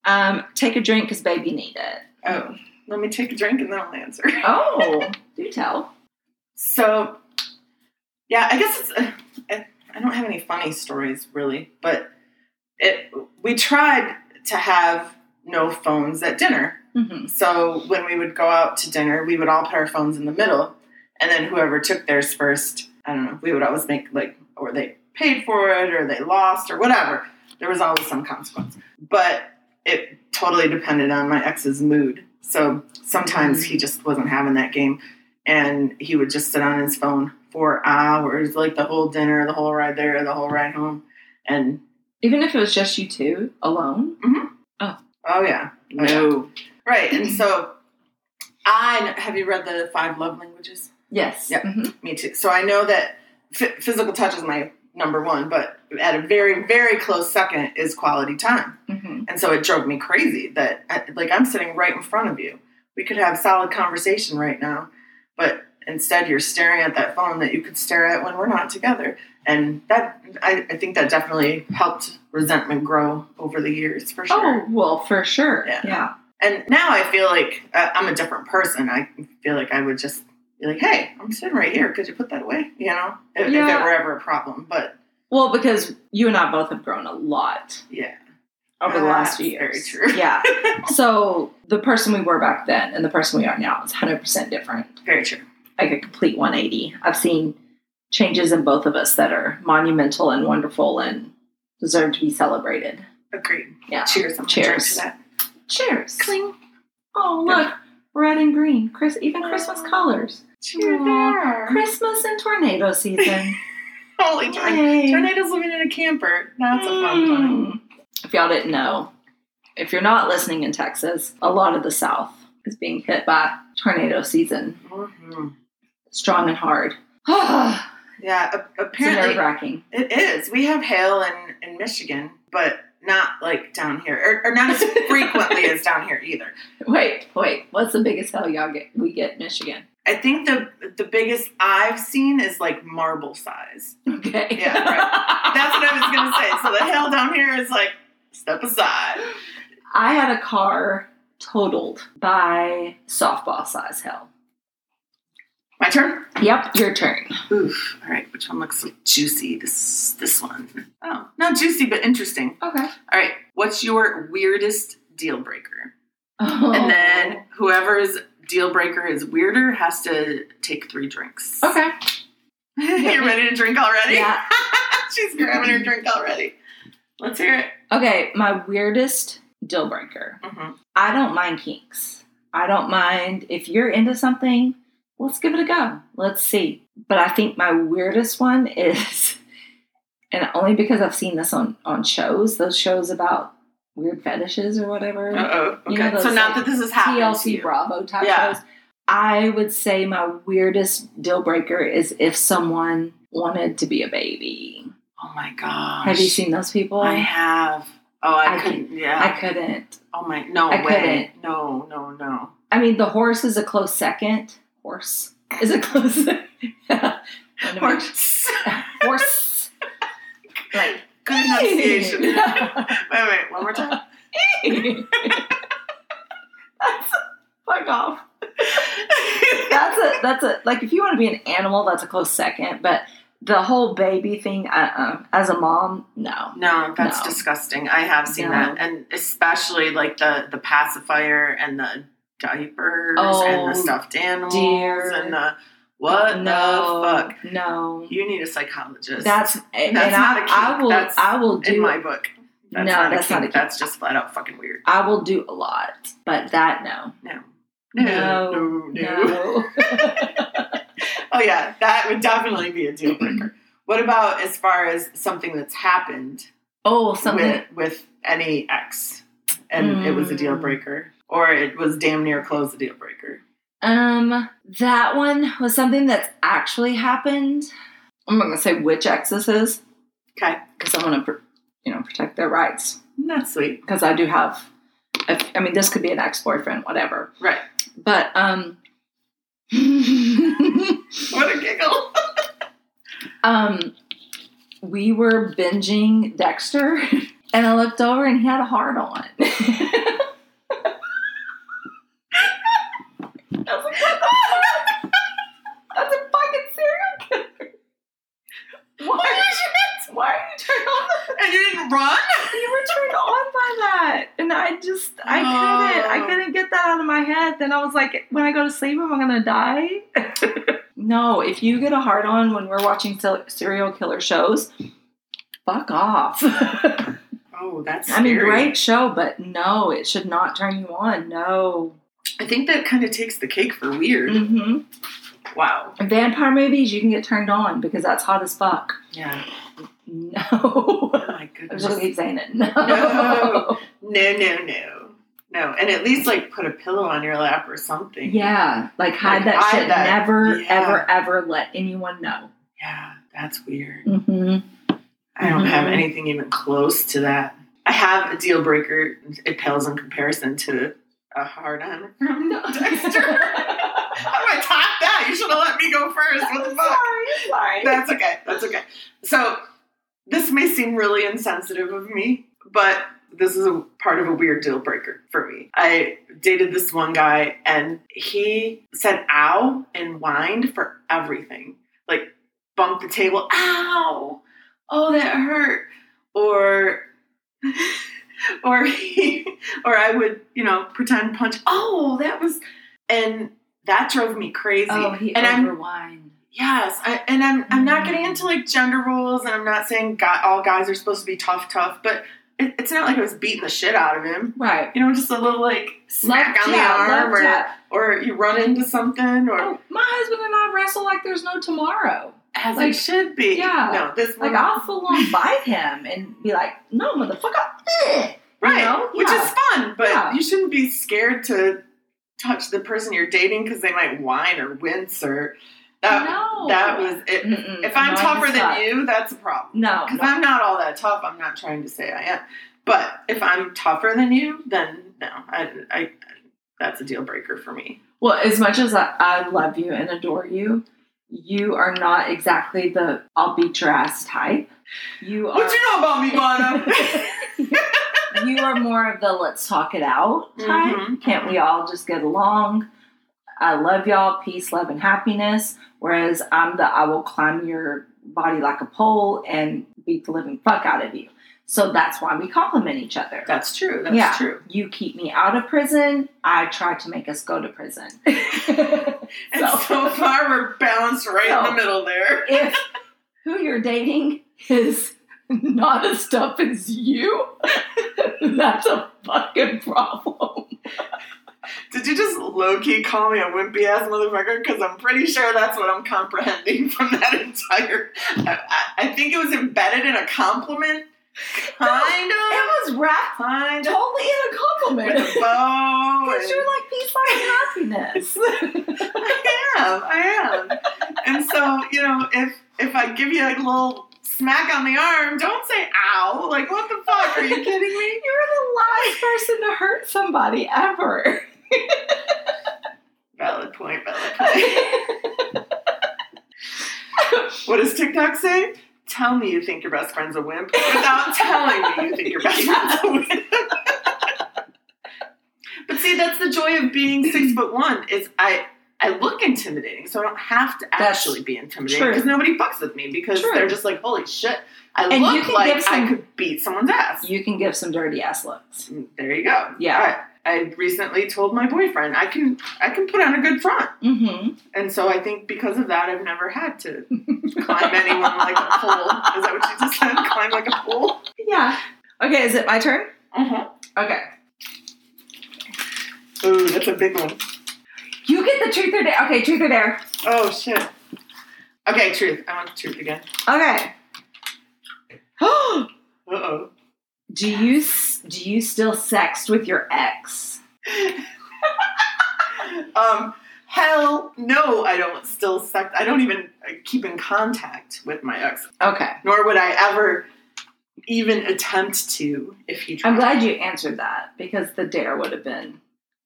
Speaker 2: um, take a drink because baby need it.
Speaker 3: Oh, let me take a drink and then I'll answer.
Speaker 2: Oh, do tell.
Speaker 3: So, yeah, I guess it's. Uh, I I don't have any funny stories really, but it. We tried to have no phones at dinner.
Speaker 2: hmm
Speaker 3: So when we would go out to dinner, we would all put our phones in the middle, and then whoever took theirs first, I don't know, we would always make like, or they paid for it, or they lost, or whatever. There was always some consequence, but it totally depended on my ex's mood. So sometimes he just wasn't having that game, and he would just sit on his phone for hours, like the whole dinner, the whole ride there, the whole ride home, and
Speaker 2: Even if it was just you two alone.
Speaker 3: Oh yeah, No. right. And so I have you read the five love languages?
Speaker 2: Yes.
Speaker 3: Yep.
Speaker 2: Mhm.
Speaker 3: Me too. So I know that f- physical touch is my number one, but at a very, very close second is quality time.
Speaker 2: Mhm.
Speaker 3: And so it drove me crazy that, I- like, I'm sitting right in front of you. We could have solid conversation right now, but instead you're staring at that phone that you could stare at when we're not together. And that, I, I think that definitely helped resentment grow over the years for sure.
Speaker 2: Oh, well, for sure.
Speaker 3: Yeah.
Speaker 2: yeah.
Speaker 3: And now I feel like uh, I'm a different person. I feel like I would just be like, "Hey, I'm sitting right here. Could you put that away?" You know, if, if
Speaker 2: Yeah.
Speaker 3: it were ever a problem. But
Speaker 2: Well, because you and I both have grown a lot
Speaker 3: yeah,
Speaker 2: over the last few years.
Speaker 3: very true.
Speaker 2: Yeah. so the person we were back then and the person we are now is 100% different.
Speaker 3: very true.
Speaker 2: Like a complete 180. I've seen changes in both of us that are monumental and wonderful and deserve to be celebrated.
Speaker 3: Agreed.
Speaker 2: Yeah.
Speaker 3: Cheers. I'm
Speaker 2: Cheers.
Speaker 3: to that.
Speaker 2: Cheers. Cling. Oh, look. Red and green. Chris, even Christmas colors.
Speaker 3: Cheers
Speaker 2: Aw.
Speaker 3: there.
Speaker 2: Christmas and tornado season.
Speaker 3: Holy tornado. Tornadoes living in a camper. That's a fun time.
Speaker 2: Mm. If y'all didn't know, if you're not listening in Texas, a lot of the South is being hit by tornado season,
Speaker 3: hmm
Speaker 2: strong and hard.
Speaker 3: Yeah. apparently,
Speaker 2: wracking.
Speaker 3: it is. We have hail in in Michigan, but not like down here, or, or not as frequently as down here either.
Speaker 2: Wait, wait. What's the biggest hail y'all get? We get Michigan.
Speaker 3: I think the the biggest I've seen is like marble size.
Speaker 2: Okay.
Speaker 3: Yeah, right. That's what I was gonna say. So the hail down here is like step aside.
Speaker 2: I had a car totaled by softball size hell.
Speaker 3: My turn.
Speaker 2: Yep, your turn.
Speaker 3: Oof. All right. Which one looks like juicy? This this one. Oh, not juicy, but interesting.
Speaker 2: Okay.
Speaker 3: All right. What's your weirdest deal breaker?
Speaker 2: Oh.
Speaker 3: And then whoever's deal breaker is weirder has to take three drinks.
Speaker 2: Okay.
Speaker 3: You're ready to drink already?
Speaker 2: Yeah.
Speaker 3: She's grabbing her drink already. Let's hear it.
Speaker 2: Okay, my weirdest deal breaker.
Speaker 3: hmm
Speaker 2: I don't mind kinks. I don't mind if you're into something, let's give it a go. Let's see. But I think my weirdest one is, and only because I've seen this on, on shows, those shows about weird fetishes or whatever.
Speaker 3: Oh.
Speaker 2: You
Speaker 3: Okay.
Speaker 2: know
Speaker 3: so not
Speaker 2: like,
Speaker 3: that this is
Speaker 2: TLC
Speaker 3: you.
Speaker 2: Bravo type
Speaker 3: Yeah.
Speaker 2: shows. I would say my weirdest deal breaker is if someone wanted to be a baby.
Speaker 3: Oh my gosh.
Speaker 2: Have you seen those people?
Speaker 3: I have. Oh, I,
Speaker 2: I
Speaker 3: couldn't.
Speaker 2: I
Speaker 3: Yeah.
Speaker 2: couldn't.
Speaker 3: oh my. No
Speaker 2: I
Speaker 3: way. No. No. No.
Speaker 2: I mean, the horse is a close second. Horse is it close.
Speaker 3: Horse.
Speaker 2: horse. Like
Speaker 3: Good enunciation. wait, wait. One more time.
Speaker 2: that's fuck off. That's a that's a like if you want to be an animal, that's a close second. But the whole baby thing, uh, uh as a mom, no.
Speaker 3: No, that's
Speaker 2: No.
Speaker 3: disgusting. I have seen
Speaker 2: No.
Speaker 3: that, and especially like the the pacifier and the diapers
Speaker 2: Oh,
Speaker 3: and the stuffed animals
Speaker 2: dear.
Speaker 3: and the what
Speaker 2: no,
Speaker 3: the fuck.
Speaker 2: No,
Speaker 3: You need a psychologist.
Speaker 2: that's and
Speaker 3: That's not
Speaker 2: I,
Speaker 3: a kink.
Speaker 2: I will
Speaker 3: That's
Speaker 2: I will
Speaker 3: in
Speaker 2: do
Speaker 3: my book. That's
Speaker 2: No,
Speaker 3: not
Speaker 2: that's
Speaker 3: a
Speaker 2: not a kink.
Speaker 3: That's just flat out fucking weird.
Speaker 2: I will do a lot, but that no,
Speaker 3: No.
Speaker 2: no,
Speaker 3: no,
Speaker 2: no.
Speaker 3: oh yeah, that would definitely be a deal breaker. what about as far as something that's happened
Speaker 2: oh, something.
Speaker 3: with with any ex, and it was a deal
Speaker 2: Mm.
Speaker 3: breaker, or it was damn near close a deal breaker?
Speaker 2: Um, that one was something that's actually happened. I'm not gonna say which ex this is
Speaker 3: Okay,
Speaker 2: because I want to, you know, protect their rights.
Speaker 3: that's sweet.
Speaker 2: Because I do have, a- I mean, this could be an ex-boyfriend, whatever.
Speaker 3: Right.
Speaker 2: But um,
Speaker 3: What a giggle.
Speaker 2: um, we were binging Dexter, and I looked over and he had a heart on. I was like, what the fuck? That's a fucking serial killer. Why, why are you turned on?
Speaker 3: And you didn't run?
Speaker 2: You were turned on by that, I just I couldn't I couldn't get that out of my head. Then I was like, when I go to sleep, am I gonna die? no, if you get a hard on when we're watching se- serial killer shows, fuck off.
Speaker 3: Oh, that's
Speaker 2: I
Speaker 3: mean,
Speaker 2: great show, but no, it should not turn you on. No.
Speaker 3: I think that kind of takes the cake for weird.
Speaker 2: hmm
Speaker 3: Wow.
Speaker 2: Vampire movies, you can get turned on because that's hot as fuck.
Speaker 3: Yeah.
Speaker 2: No.
Speaker 3: Oh my
Speaker 2: I'm
Speaker 3: goodness.
Speaker 2: just keep saying it. No.
Speaker 3: No. No, no, no. No. And at least like put a pillow on your lap or something.
Speaker 2: Yeah, like hide
Speaker 3: Like,
Speaker 2: that
Speaker 3: hide
Speaker 2: shit.
Speaker 3: that.
Speaker 2: Never,
Speaker 3: Yeah.
Speaker 2: ever, ever let anyone know.
Speaker 3: Yeah, that's weird.
Speaker 2: Mm-hmm.
Speaker 3: I don't have
Speaker 2: Mhm.
Speaker 3: anything even close to that. I have a deal breaker. It pales in comparison to a hard on from Dexter. How do I top that? You should have let me go first. What the fuck?
Speaker 2: sorry, sorry.
Speaker 3: That's okay. That's okay. So, this may seem really insensitive of me, but this is a part of a weird deal breaker for me. I dated this one guy, and he said "ow" and whined for everything. Like bumped the table, "ow," "oh that hurt," or or he or I would you know pretend punch, "oh that was," and that drove me crazy.
Speaker 2: oh, he
Speaker 3: and I'm. Yes, I, and I'm I'm not getting
Speaker 2: Mm.
Speaker 3: into like gender rules, and I'm not saying guy, all guys are supposed to be tough, tough, but it, it's not like I was beating the shit out of him.
Speaker 2: Right.
Speaker 3: You know, just a little like smack
Speaker 2: Left
Speaker 3: on
Speaker 2: tap,
Speaker 3: the arm, or
Speaker 2: tap.
Speaker 3: or you run into something, or
Speaker 2: Oh, my husband and I wrestle like there's no tomorrow.
Speaker 3: as I
Speaker 2: like-
Speaker 3: should be.
Speaker 2: yeah.
Speaker 3: no, this
Speaker 2: Like I'll full on bite him and be like, "No, motherfucker!"
Speaker 3: Right,
Speaker 2: you know?
Speaker 3: which is fun, but
Speaker 2: Yeah.
Speaker 3: you shouldn't be scared to touch the person you're dating because they might whine or wince or that.
Speaker 2: no.
Speaker 3: That was it.
Speaker 2: Mm-mm.
Speaker 3: If I'm tougher than
Speaker 2: fuck.
Speaker 3: you, that's a problem.
Speaker 2: no,
Speaker 3: Because
Speaker 2: no.
Speaker 3: I'm not all that tough. I'm not trying to say I am. But if I'm tougher than you, then no, I, I that's a deal breaker for me.
Speaker 2: Well, as much as I, I love you and adore you, you are not exactly the "I'll beat your ass" type. You are.
Speaker 3: What do you know about me, Bonna?
Speaker 2: you are more of the let's talk it out type.
Speaker 3: Mhm,
Speaker 2: Can't we all just get along? I love y'all, peace, love, and happiness. Whereas I'm the I will climb your body like a pole and beat the living fuck out of you. So that's why we complement each other.
Speaker 3: That's true. That's
Speaker 2: yeah.
Speaker 3: true.
Speaker 2: You keep me out of prison. I try to make us go to prison.
Speaker 3: And
Speaker 2: So-
Speaker 3: so, far, we're balanced right in the middle there.
Speaker 2: if who you're dating is not as tough as you, that's a fucking problem.
Speaker 3: Did you just low key call me a wimpy ass motherfucker? Because I'm pretty sure that's what I'm comprehending from that entire. I, I, think it was embedded in a compliment, kind of,
Speaker 2: It was wrapped
Speaker 3: kind
Speaker 2: totally in a
Speaker 3: with
Speaker 2: compliment.
Speaker 3: a bow.
Speaker 2: Because you're like peace, love, and happiness.
Speaker 3: I am. I am. And so, you know, if if I give you a little smack on the arm, don't say ow. Like, what the fuck? Are you kidding me?
Speaker 2: You're the last person to hurt somebody ever.
Speaker 3: Valid point, valid point. What does TikTok say? Tell me you think your best friend's a wimp without telling me you think your best friend's a wimp. but see, that's the joy of being six foot one. Is I I look intimidating, so I don't have to
Speaker 2: That's
Speaker 3: actually be intimidating because nobody fucks with me because
Speaker 2: True.
Speaker 3: they're just like, holy shit, I
Speaker 2: And
Speaker 3: look like
Speaker 2: some-
Speaker 3: I could beat someone's ass.
Speaker 2: you can give some dirty ass looks.
Speaker 3: there you go.
Speaker 2: Yeah.
Speaker 3: I, I recently told my boyfriend I can I can put on a good front.
Speaker 2: Mm-hmm.
Speaker 3: And so I think because of that, I've never had to climb anyone like a pole. Is that what you just said? Climb like a pole?
Speaker 2: Yeah. Okay, is it my turn?
Speaker 3: Uh-huh.
Speaker 2: Okay.
Speaker 3: Ooh, that's a big one.
Speaker 2: You get the truth or dare. Okay, truth or dare.
Speaker 3: Oh, shit. Okay, truth. I want the truth again.
Speaker 2: Okay.
Speaker 3: Uh-oh.
Speaker 2: do you do you still sext with your ex?
Speaker 3: um, hell no, I don't still sex. I don't even uh, keep in contact with my ex.
Speaker 2: Okay.
Speaker 3: Nor would I ever even attempt to if he tried.
Speaker 2: I'm glad you answered that because the dare would have been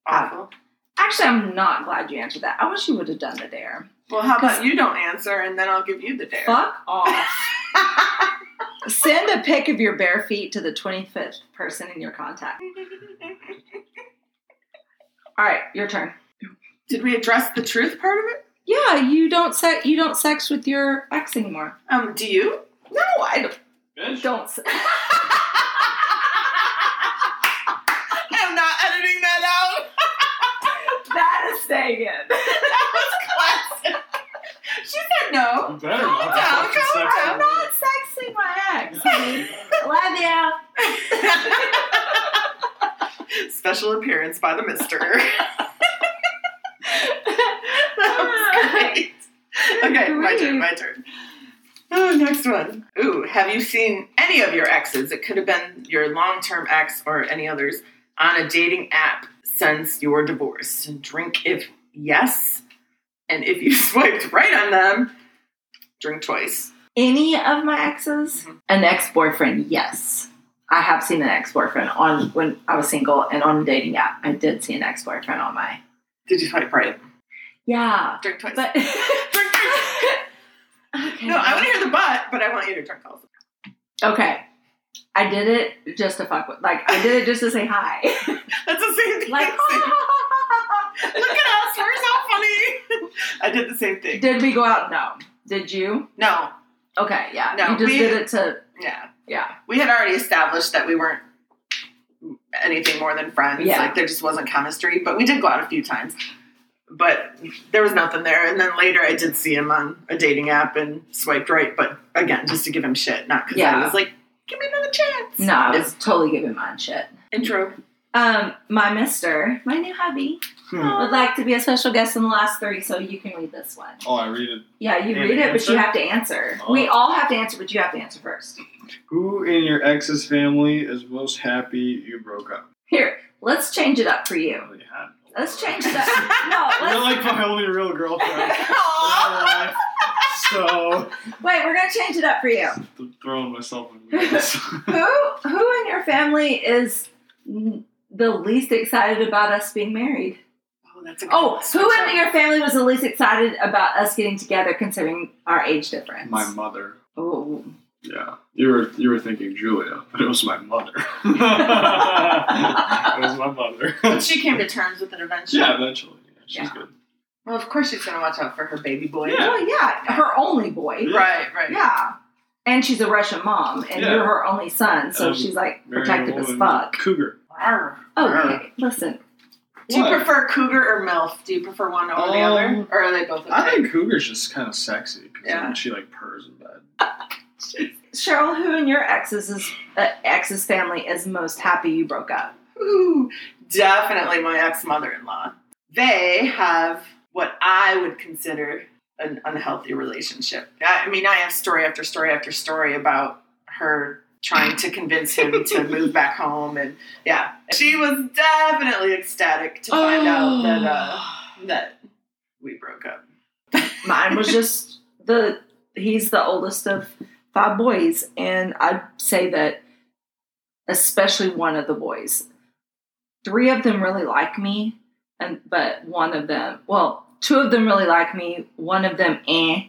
Speaker 3: Awful.
Speaker 2: Actually, I'm not glad you answered that. I wish you would have done the dare.
Speaker 3: Well, how about you don't answer and then I'll give you the dare.
Speaker 2: Fuck off. Send a pic of your bare feet to the 25th person in your contact. All right, your turn.
Speaker 3: Did we address the truth part of it?
Speaker 2: Yeah, you don't sex. You don't sex with your ex anymore.
Speaker 3: Um, do you?
Speaker 2: No, I don't.
Speaker 4: Bitch.
Speaker 2: Don't. Se-
Speaker 3: I'm not editing that out.
Speaker 2: That is staying in.
Speaker 3: that was classic. She said no.
Speaker 4: You better
Speaker 3: Calm
Speaker 4: not.
Speaker 3: down, calm down.
Speaker 2: I'm not sexing my ex. Love you.
Speaker 3: Special appearance by the Mister. that was great. Okay, my turn. My turn. Oh, next one. Ooh, have you seen any of your exes? It could have been your long-term ex or any others on a dating app since your divorce. Drink if yes, and if you swiped right on them, drink twice.
Speaker 2: Any of my exes?
Speaker 3: Mhm.
Speaker 2: An ex boyfriend, yes. I have seen an ex boyfriend on when I was single and on a dating app. I did see an ex boyfriend on my.
Speaker 3: Did you swipe right?
Speaker 2: Yeah,
Speaker 3: Drink twice.
Speaker 2: but.
Speaker 3: drink twice.
Speaker 2: okay.
Speaker 3: No, I want to hear the but, but I want you to drink also.
Speaker 2: Okay. I did it just to fuck with. Like, I did it just to say hi.
Speaker 3: That's the same thing.
Speaker 2: like,
Speaker 3: Look at us, we're so funny. I did the same thing.
Speaker 2: did we go out? No. Did you?
Speaker 3: No,
Speaker 2: Okay, yeah.
Speaker 3: No,
Speaker 2: you just
Speaker 3: we-
Speaker 2: did it to,
Speaker 3: yeah.
Speaker 2: yeah.
Speaker 3: We had already established that we weren't anything more than friends.
Speaker 2: Yeah.
Speaker 3: Like there just wasn't chemistry, but we did go out a few times. But there was nothing there. And then later I did see him on a dating app and swiped right, but again, just to give him shit, not because I was like, give me another chance.
Speaker 2: No, I was totally giving mine shit.
Speaker 3: Intro.
Speaker 2: Um, my mister, my new hubby,
Speaker 4: Hmm.
Speaker 2: would like to be a special guest in the last three, so you can read this one.
Speaker 4: Oh, I read it.
Speaker 2: Yeah, you
Speaker 4: And
Speaker 2: read it, but you have to answer.
Speaker 4: Oh.
Speaker 2: We all have to answer, but you have to answer first.
Speaker 4: Who in your ex's family is most happy you broke up?
Speaker 2: Here, let's change it up for you.
Speaker 4: You had.
Speaker 2: Let's change it up. No,
Speaker 4: You're like my only real girlfriend. in
Speaker 3: Aw.
Speaker 4: my life. So,
Speaker 2: wait, we're gonna change it up for you.
Speaker 4: Throwing myself in this.
Speaker 2: Who, who in your family is the least excited about us being married?
Speaker 3: Oh, that's a good
Speaker 2: Oh, who in your family was the least excited about us getting together, considering our age difference?
Speaker 4: my mother.
Speaker 2: Oh,
Speaker 4: Yeah, you were you were thinking Julia, but it was my mother. it was my mother.
Speaker 3: But she came to terms with it eventually.
Speaker 4: yeah, eventually. Yeah, she's
Speaker 2: Yeah.
Speaker 4: good.
Speaker 3: Well, of course she's gonna watch out for her baby boy.
Speaker 4: Yeah.
Speaker 2: well, yeah, her only boy.
Speaker 4: Yeah.
Speaker 3: Right, right.
Speaker 2: Yeah. And she's a Russian mom, and
Speaker 4: Yeah.
Speaker 2: you're her only son, so
Speaker 4: Um,
Speaker 2: she's like protective as fuck.
Speaker 4: Cougar.
Speaker 3: Arr,
Speaker 2: Okay,
Speaker 3: arr.
Speaker 2: listen.
Speaker 3: Do you prefer cougar or milf? Do you prefer one over the other,
Speaker 4: Um,
Speaker 3: or are they both okay?
Speaker 4: I think Cougar's just kind of sexy because
Speaker 3: Yeah.
Speaker 4: she like purrs in bed.
Speaker 2: Cheryl, who in your ex's is, uh, ex's family is most happy you broke up?
Speaker 3: Ooh, definitely my ex mother in law. They have what I would consider an unhealthy relationship. I mean, I have story after story after story about her trying to convince him to move back home, and yeah, she was definitely ecstatic to find out that uh, that we broke up.
Speaker 2: Mine was just the he's the oldest of five boys, and I'd say that especially one of the boys, three of them really like me, and but one of them, well, two of them really like me, one of them, eh,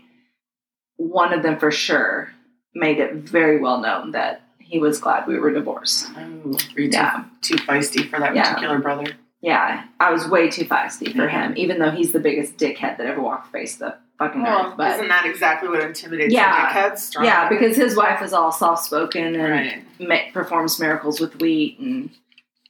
Speaker 2: one of them for sure made it very well known that he was glad we were divorced.
Speaker 3: Oh,
Speaker 2: Yeah.
Speaker 3: too, too feisty for that
Speaker 2: Yeah.
Speaker 3: particular brother?
Speaker 2: Yeah, I was way too feisty for him, even though he's the biggest dickhead that ever walked the face of the fucking
Speaker 3: Well,
Speaker 2: earth. But
Speaker 3: isn't that exactly what intimidates
Speaker 2: Yeah.
Speaker 3: the dickheads? Strong
Speaker 2: Yeah, because his wife is all soft spoken and
Speaker 3: right.
Speaker 2: ma- performs miracles with wheat and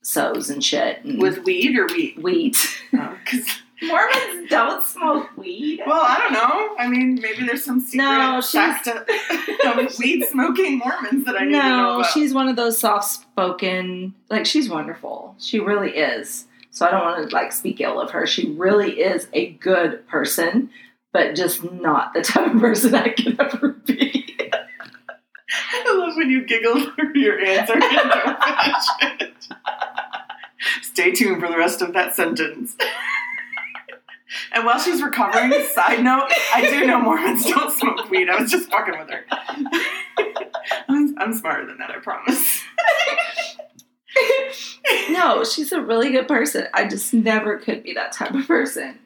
Speaker 2: sows and shit. And
Speaker 3: with weed or wheat?
Speaker 2: wheat.
Speaker 3: Because
Speaker 2: Mormons don't smoke weed.
Speaker 3: Well, I don't know. I mean, maybe there's some secret
Speaker 2: No, she's-
Speaker 3: fact of weed smoking Mormons that I need to know
Speaker 2: no, she's one of those soft spoken. Like she's wonderful. She really is. So I don't want to like speak ill of her. She really is a good person, but just not the type of person I could ever be.
Speaker 3: I love when you giggle through your answer and don't finish it. Stay tuned for the rest of that sentence. And while she's recovering, side note, I do know Mormons don't smoke weed. I was just fucking with her. I'm, I'm smarter than that, I promise.
Speaker 2: no, she's a really good person. I just never could be that type of person.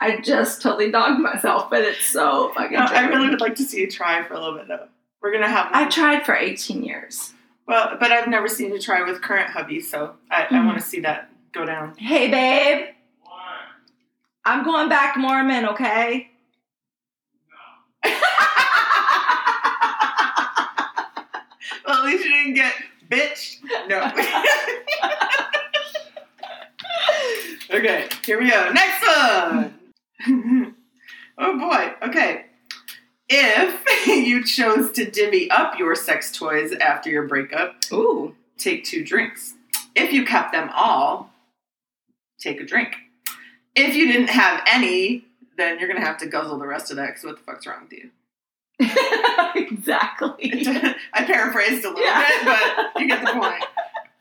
Speaker 2: I just totally dogged myself, but it's so fucking.
Speaker 3: No, I really would like to see you try for a little bit though. We're gonna have.
Speaker 2: I tried for 18 years.
Speaker 3: well, but I've never seen you try with current hubby, so I, I
Speaker 2: Mhm.
Speaker 3: want to see that go down.
Speaker 2: Hey, babe. I'm going back Mormon, okay?
Speaker 3: well, at least you didn't get bitched. No. okay, here we go. Next one. oh boy. Okay. If you chose to divvy up your sex toys after your breakup,
Speaker 2: Ooh.
Speaker 3: take two drinks. If you kept them all, take a drink. If you didn't have any, then you're gonna have to guzzle the rest of that. Because what the fuck's wrong with you?
Speaker 2: exactly.
Speaker 3: I paraphrased a little
Speaker 2: Yeah.
Speaker 3: bit, but you get the point.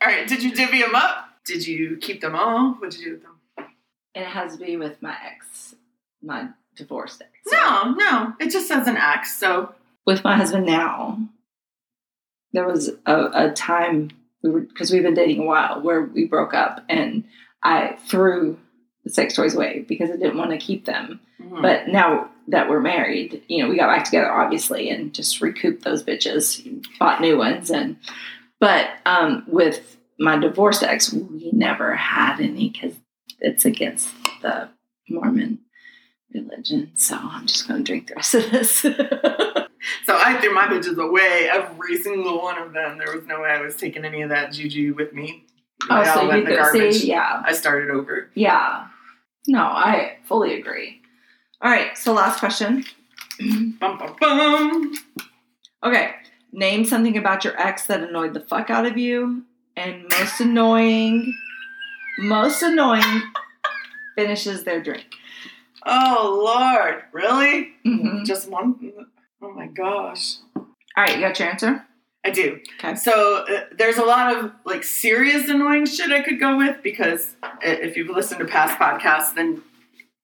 Speaker 3: All right, did you divvy them up? Did you keep them all? What did you do with them?
Speaker 2: It has to be with my ex, my divorced ex.
Speaker 3: No, no. It just says an ex. So
Speaker 2: With my husband now, there was a, a time we were because we've been dating a while where we broke up and I threw sex toys away because I didn't want to keep them.
Speaker 3: Hmm.
Speaker 2: But now that we're married, you know, we got back together obviously and just recouped those bitches, bought new ones and but um with my divorced ex, we never had any because it's against the Mormon religion. So I'm just gonna drink the rest of this.
Speaker 3: so I threw my bitches away. Every single one of them. There was no way I was taking any of that juju with me.
Speaker 2: Oh,
Speaker 3: all
Speaker 2: so you could see, yeah.
Speaker 3: I started over.
Speaker 2: Yeah. No, I fully agree. All right, so last question.
Speaker 3: Bum bum bum.
Speaker 2: Okay, name something about your ex that annoyed the fuck out of you, and most annoying, most annoying finishes their drink.
Speaker 3: Oh Lord, really?
Speaker 2: Mhm.
Speaker 3: Just one? Oh my gosh.
Speaker 2: All right, you got your answer?
Speaker 3: I do.
Speaker 2: Okay.
Speaker 3: So uh, there's a lot of like serious annoying shit I could go with because if you've listened to past podcasts, then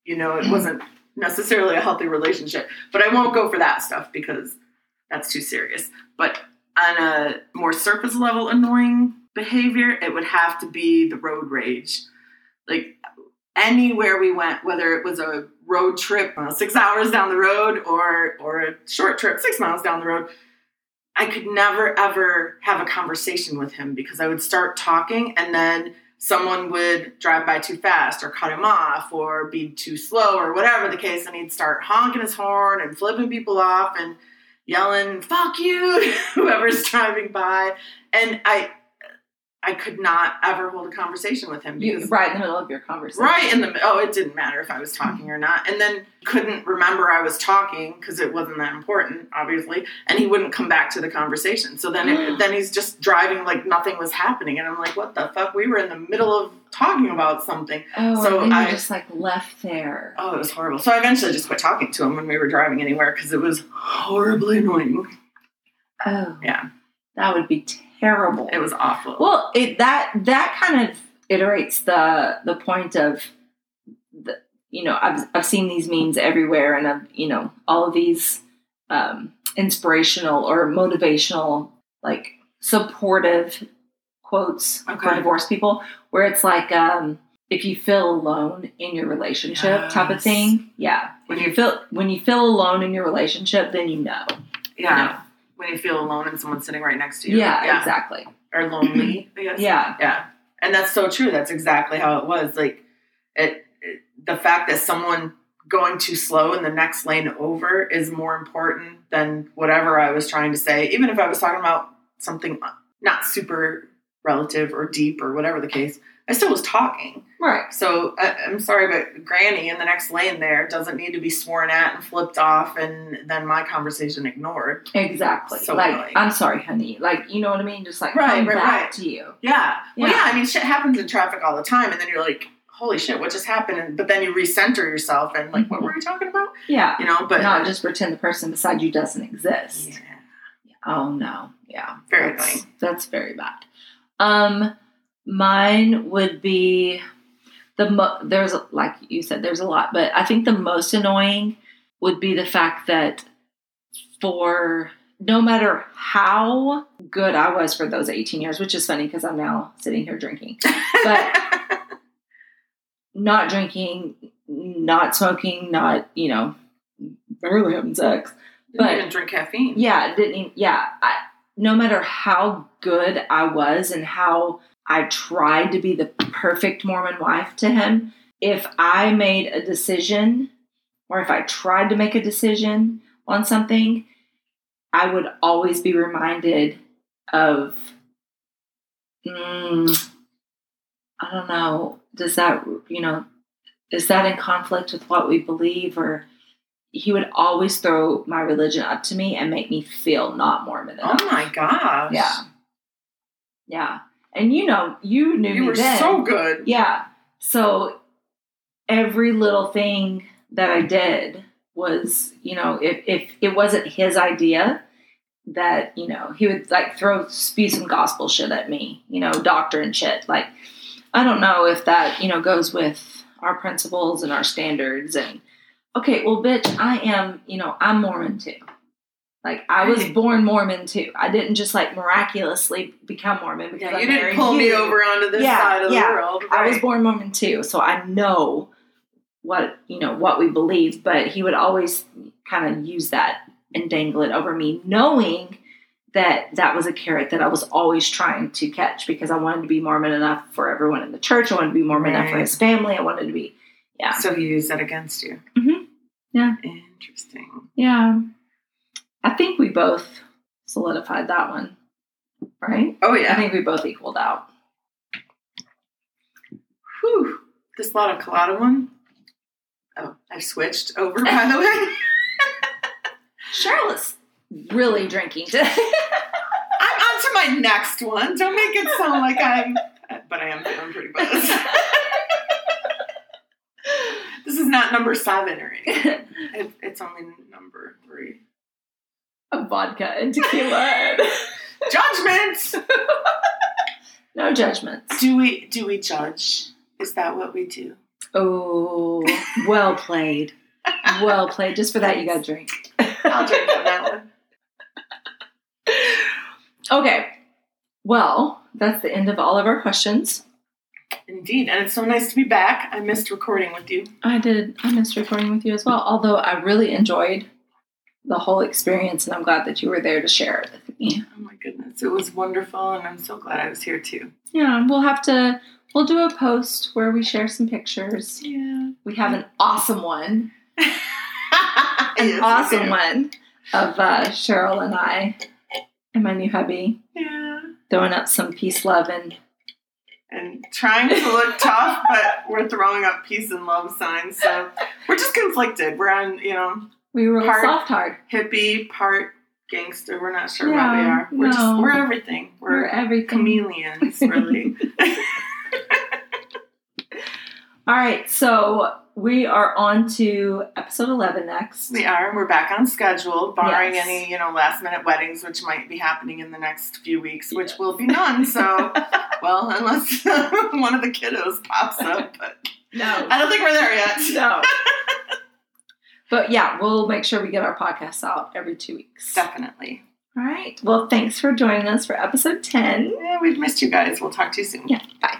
Speaker 3: you know it wasn't necessarily a healthy relationship. But I won't go for that stuff because that's too serious. But on a more surface level annoying behavior, it would have to be the road rage. Like anywhere we went, whether it was a road trip uh, six hours down the road or or a short trip six miles down the road, I could never ever have a conversation with him because I would start talking and then someone would drive by too fast or cut him off or be too slow or whatever the case and he'd start honking his horn and flipping people off and yelling fuck you whoever's driving by. And I I could not ever hold a conversation with him
Speaker 2: You,
Speaker 3: because
Speaker 2: right in the middle of your conversation.
Speaker 3: Right in the oh, it didn't matter if I was talking or not, and then couldn't remember I was talking because it wasn't that important, obviously, and he wouldn't come back to the conversation. So then, it, hmm. then he's just driving like nothing was happening, and I'm like, what the fuck? We were in the middle of talking about something.
Speaker 2: Oh,
Speaker 3: So I-
Speaker 2: just like left there.
Speaker 3: Oh, it was horrible. So I eventually just quit talking to him when we were driving anywhere because it was horribly annoying.
Speaker 2: Oh,
Speaker 3: Yeah,
Speaker 2: that would be terrible.
Speaker 3: It was awful.
Speaker 2: Well, it that that kind of iterates the the point of the you know I've I've seen these memes everywhere, and I've you know all of these um, inspirational or motivational like supportive quotes for
Speaker 3: Okay.
Speaker 2: divorced people, where it's like um, if you feel alone in your relationship type of thing. Yeah,
Speaker 3: When you-
Speaker 2: you feel when you feel alone in your relationship, then you know.
Speaker 3: yeah, when you feel alone and someone's sitting right next to you.
Speaker 2: Yeah, exactly.
Speaker 3: Or lonely, I guess.
Speaker 2: Yeah.
Speaker 3: Yeah. And that's so true. That's exactly how it was. Like it, it the fact that someone going too slow in the next lane over is more important than whatever I was trying to say. Even if I was talking about something not super relative or deep or whatever the case, I still was talking.
Speaker 2: Right.
Speaker 3: So I, I'm sorry, but Granny in the next lane there doesn't need to be sworn at and flipped off and then my conversation ignored.
Speaker 2: Exactly.
Speaker 3: So
Speaker 2: like,
Speaker 3: annoying.
Speaker 2: I'm sorry, honey. Like, you know what I mean? Just like
Speaker 3: Right, right,
Speaker 2: back
Speaker 3: right.
Speaker 2: to you.
Speaker 3: Yeah. Well,
Speaker 2: Yeah.
Speaker 3: yeah. I mean, shit happens in traffic all the time, and then you're like, "Holy shit, what just happened?" And, but then you recenter yourself, and like, what were we talking about?
Speaker 2: Yeah.
Speaker 3: You know, but
Speaker 2: Not just pretend the person beside you doesn't exist.
Speaker 3: yeah,
Speaker 2: Oh no. Yeah.
Speaker 3: very
Speaker 2: that's,
Speaker 3: annoying.
Speaker 2: That's very bad. Um, mine would be the mo- there's like you said there's a lot, but I think the most annoying would be the fact that for no matter how good I was for those 18 years, which is funny because I'm now sitting here drinking, but not drinking, not smoking, not, you know, barely having sex.
Speaker 3: Didn't
Speaker 2: But-
Speaker 3: even drink caffeine.
Speaker 2: Yeah, didn't even, yeah. I, no matter how good I was and how I tried to be the perfect Mormon wife to him, if I made a decision or if I tried to make a decision on something, I would always be reminded of, mm, I don't know, does that, you know, is that in conflict with what we believe or he would always throw my religion up to me and make me feel not Mormon enough.
Speaker 3: Oh my gosh.
Speaker 2: Yeah. Yeah. And you know, you knew
Speaker 3: You were
Speaker 2: then.
Speaker 3: so good.
Speaker 2: Yeah. So every little thing that I did was, you know, if, if it wasn't his idea, that, you know, he would like throw spew some gospel shit at me, you know, doctrine shit. Like, I don't know if that, you know, goes with our principles and our standards and okay, well bitch, I am, you know, I'm Mormon too. Like I was born Mormon too. I didn't just like miraculously become Mormon because
Speaker 3: Yeah,
Speaker 2: I
Speaker 3: you didn't
Speaker 2: married
Speaker 3: pull me over onto this
Speaker 2: Yeah,
Speaker 3: side of
Speaker 2: yeah.
Speaker 3: the world.
Speaker 2: I was born Mormon too, so I know what you know what we believe. But he would always kind of use that and dangle it over me, knowing that that was a carrot that I was always trying to catch because I wanted to be Mormon enough for everyone in the church. I wanted to be Mormon enough for his family. I wanted to be, yeah,
Speaker 3: So he used that against you.
Speaker 2: Mhm. Yeah.
Speaker 3: Interesting.
Speaker 2: yeah. I think we both solidified that one, right?
Speaker 3: Oh yeah.
Speaker 2: I think we both equaled out.
Speaker 3: Whew. This lot of colada one. Oh, I switched over by the way.
Speaker 2: Is really drinking today.
Speaker 3: I'm on to my next one. Don't make it sound like I'm but I am feeling pretty buzzed. this is not number seven or anything. It, it's only number three.
Speaker 2: Of vodka and tequila.
Speaker 3: Judgments.
Speaker 2: no judgments.
Speaker 3: Do we do we judge? Is that what we do?
Speaker 2: Oh, well played. Well played. Just for that, you got to drink.
Speaker 3: I'll drink on that one.
Speaker 2: Okay. Well, that's the end of all of our questions.
Speaker 3: Indeed, and it's so nice to be back. I missed recording with you.
Speaker 2: I did. I missed recording with you as well. Although I really enjoyed the whole experience, and I'm glad that you were there to share it with me.
Speaker 3: Oh my goodness, it was wonderful, and I'm so glad I was here too.
Speaker 2: Yeah, we'll have to. We'll do a post where we share some pictures.
Speaker 3: Yeah,
Speaker 2: We have an awesome one, an
Speaker 3: Yes,
Speaker 2: awesome one of uh, Cheryl and I and my new hubby
Speaker 3: Yeah,
Speaker 2: throwing up some peace, love, and
Speaker 3: and trying to look tough, but we're throwing up peace and love signs. So we're just conflicted. We're on, you know,
Speaker 2: we were
Speaker 3: Part-
Speaker 2: soft hard.
Speaker 3: hippie part gangster. We're not sure what
Speaker 2: Yeah,
Speaker 3: we are. We're
Speaker 2: no.
Speaker 3: just we're everything.
Speaker 2: We're
Speaker 3: We're
Speaker 2: everything.
Speaker 3: chameleons, really.
Speaker 2: All right, so we are on to episode 11 next.
Speaker 3: we are. We're back on schedule, barring
Speaker 2: Yes.
Speaker 3: any, you know, last minute weddings, which might be happening in the next few weeks, which
Speaker 2: Yes.
Speaker 3: will be none. So, well, unless one of the kiddos pops up, but
Speaker 2: No.
Speaker 3: I don't think we're there yet.
Speaker 2: No. But yeah, we'll make sure we get our podcasts out every two weeks.
Speaker 3: Definitely.
Speaker 2: All right. Well, thanks for joining us for episode 10.
Speaker 3: Yeah, we've missed you guys. We'll talk to you soon.
Speaker 2: Yeah. Bye.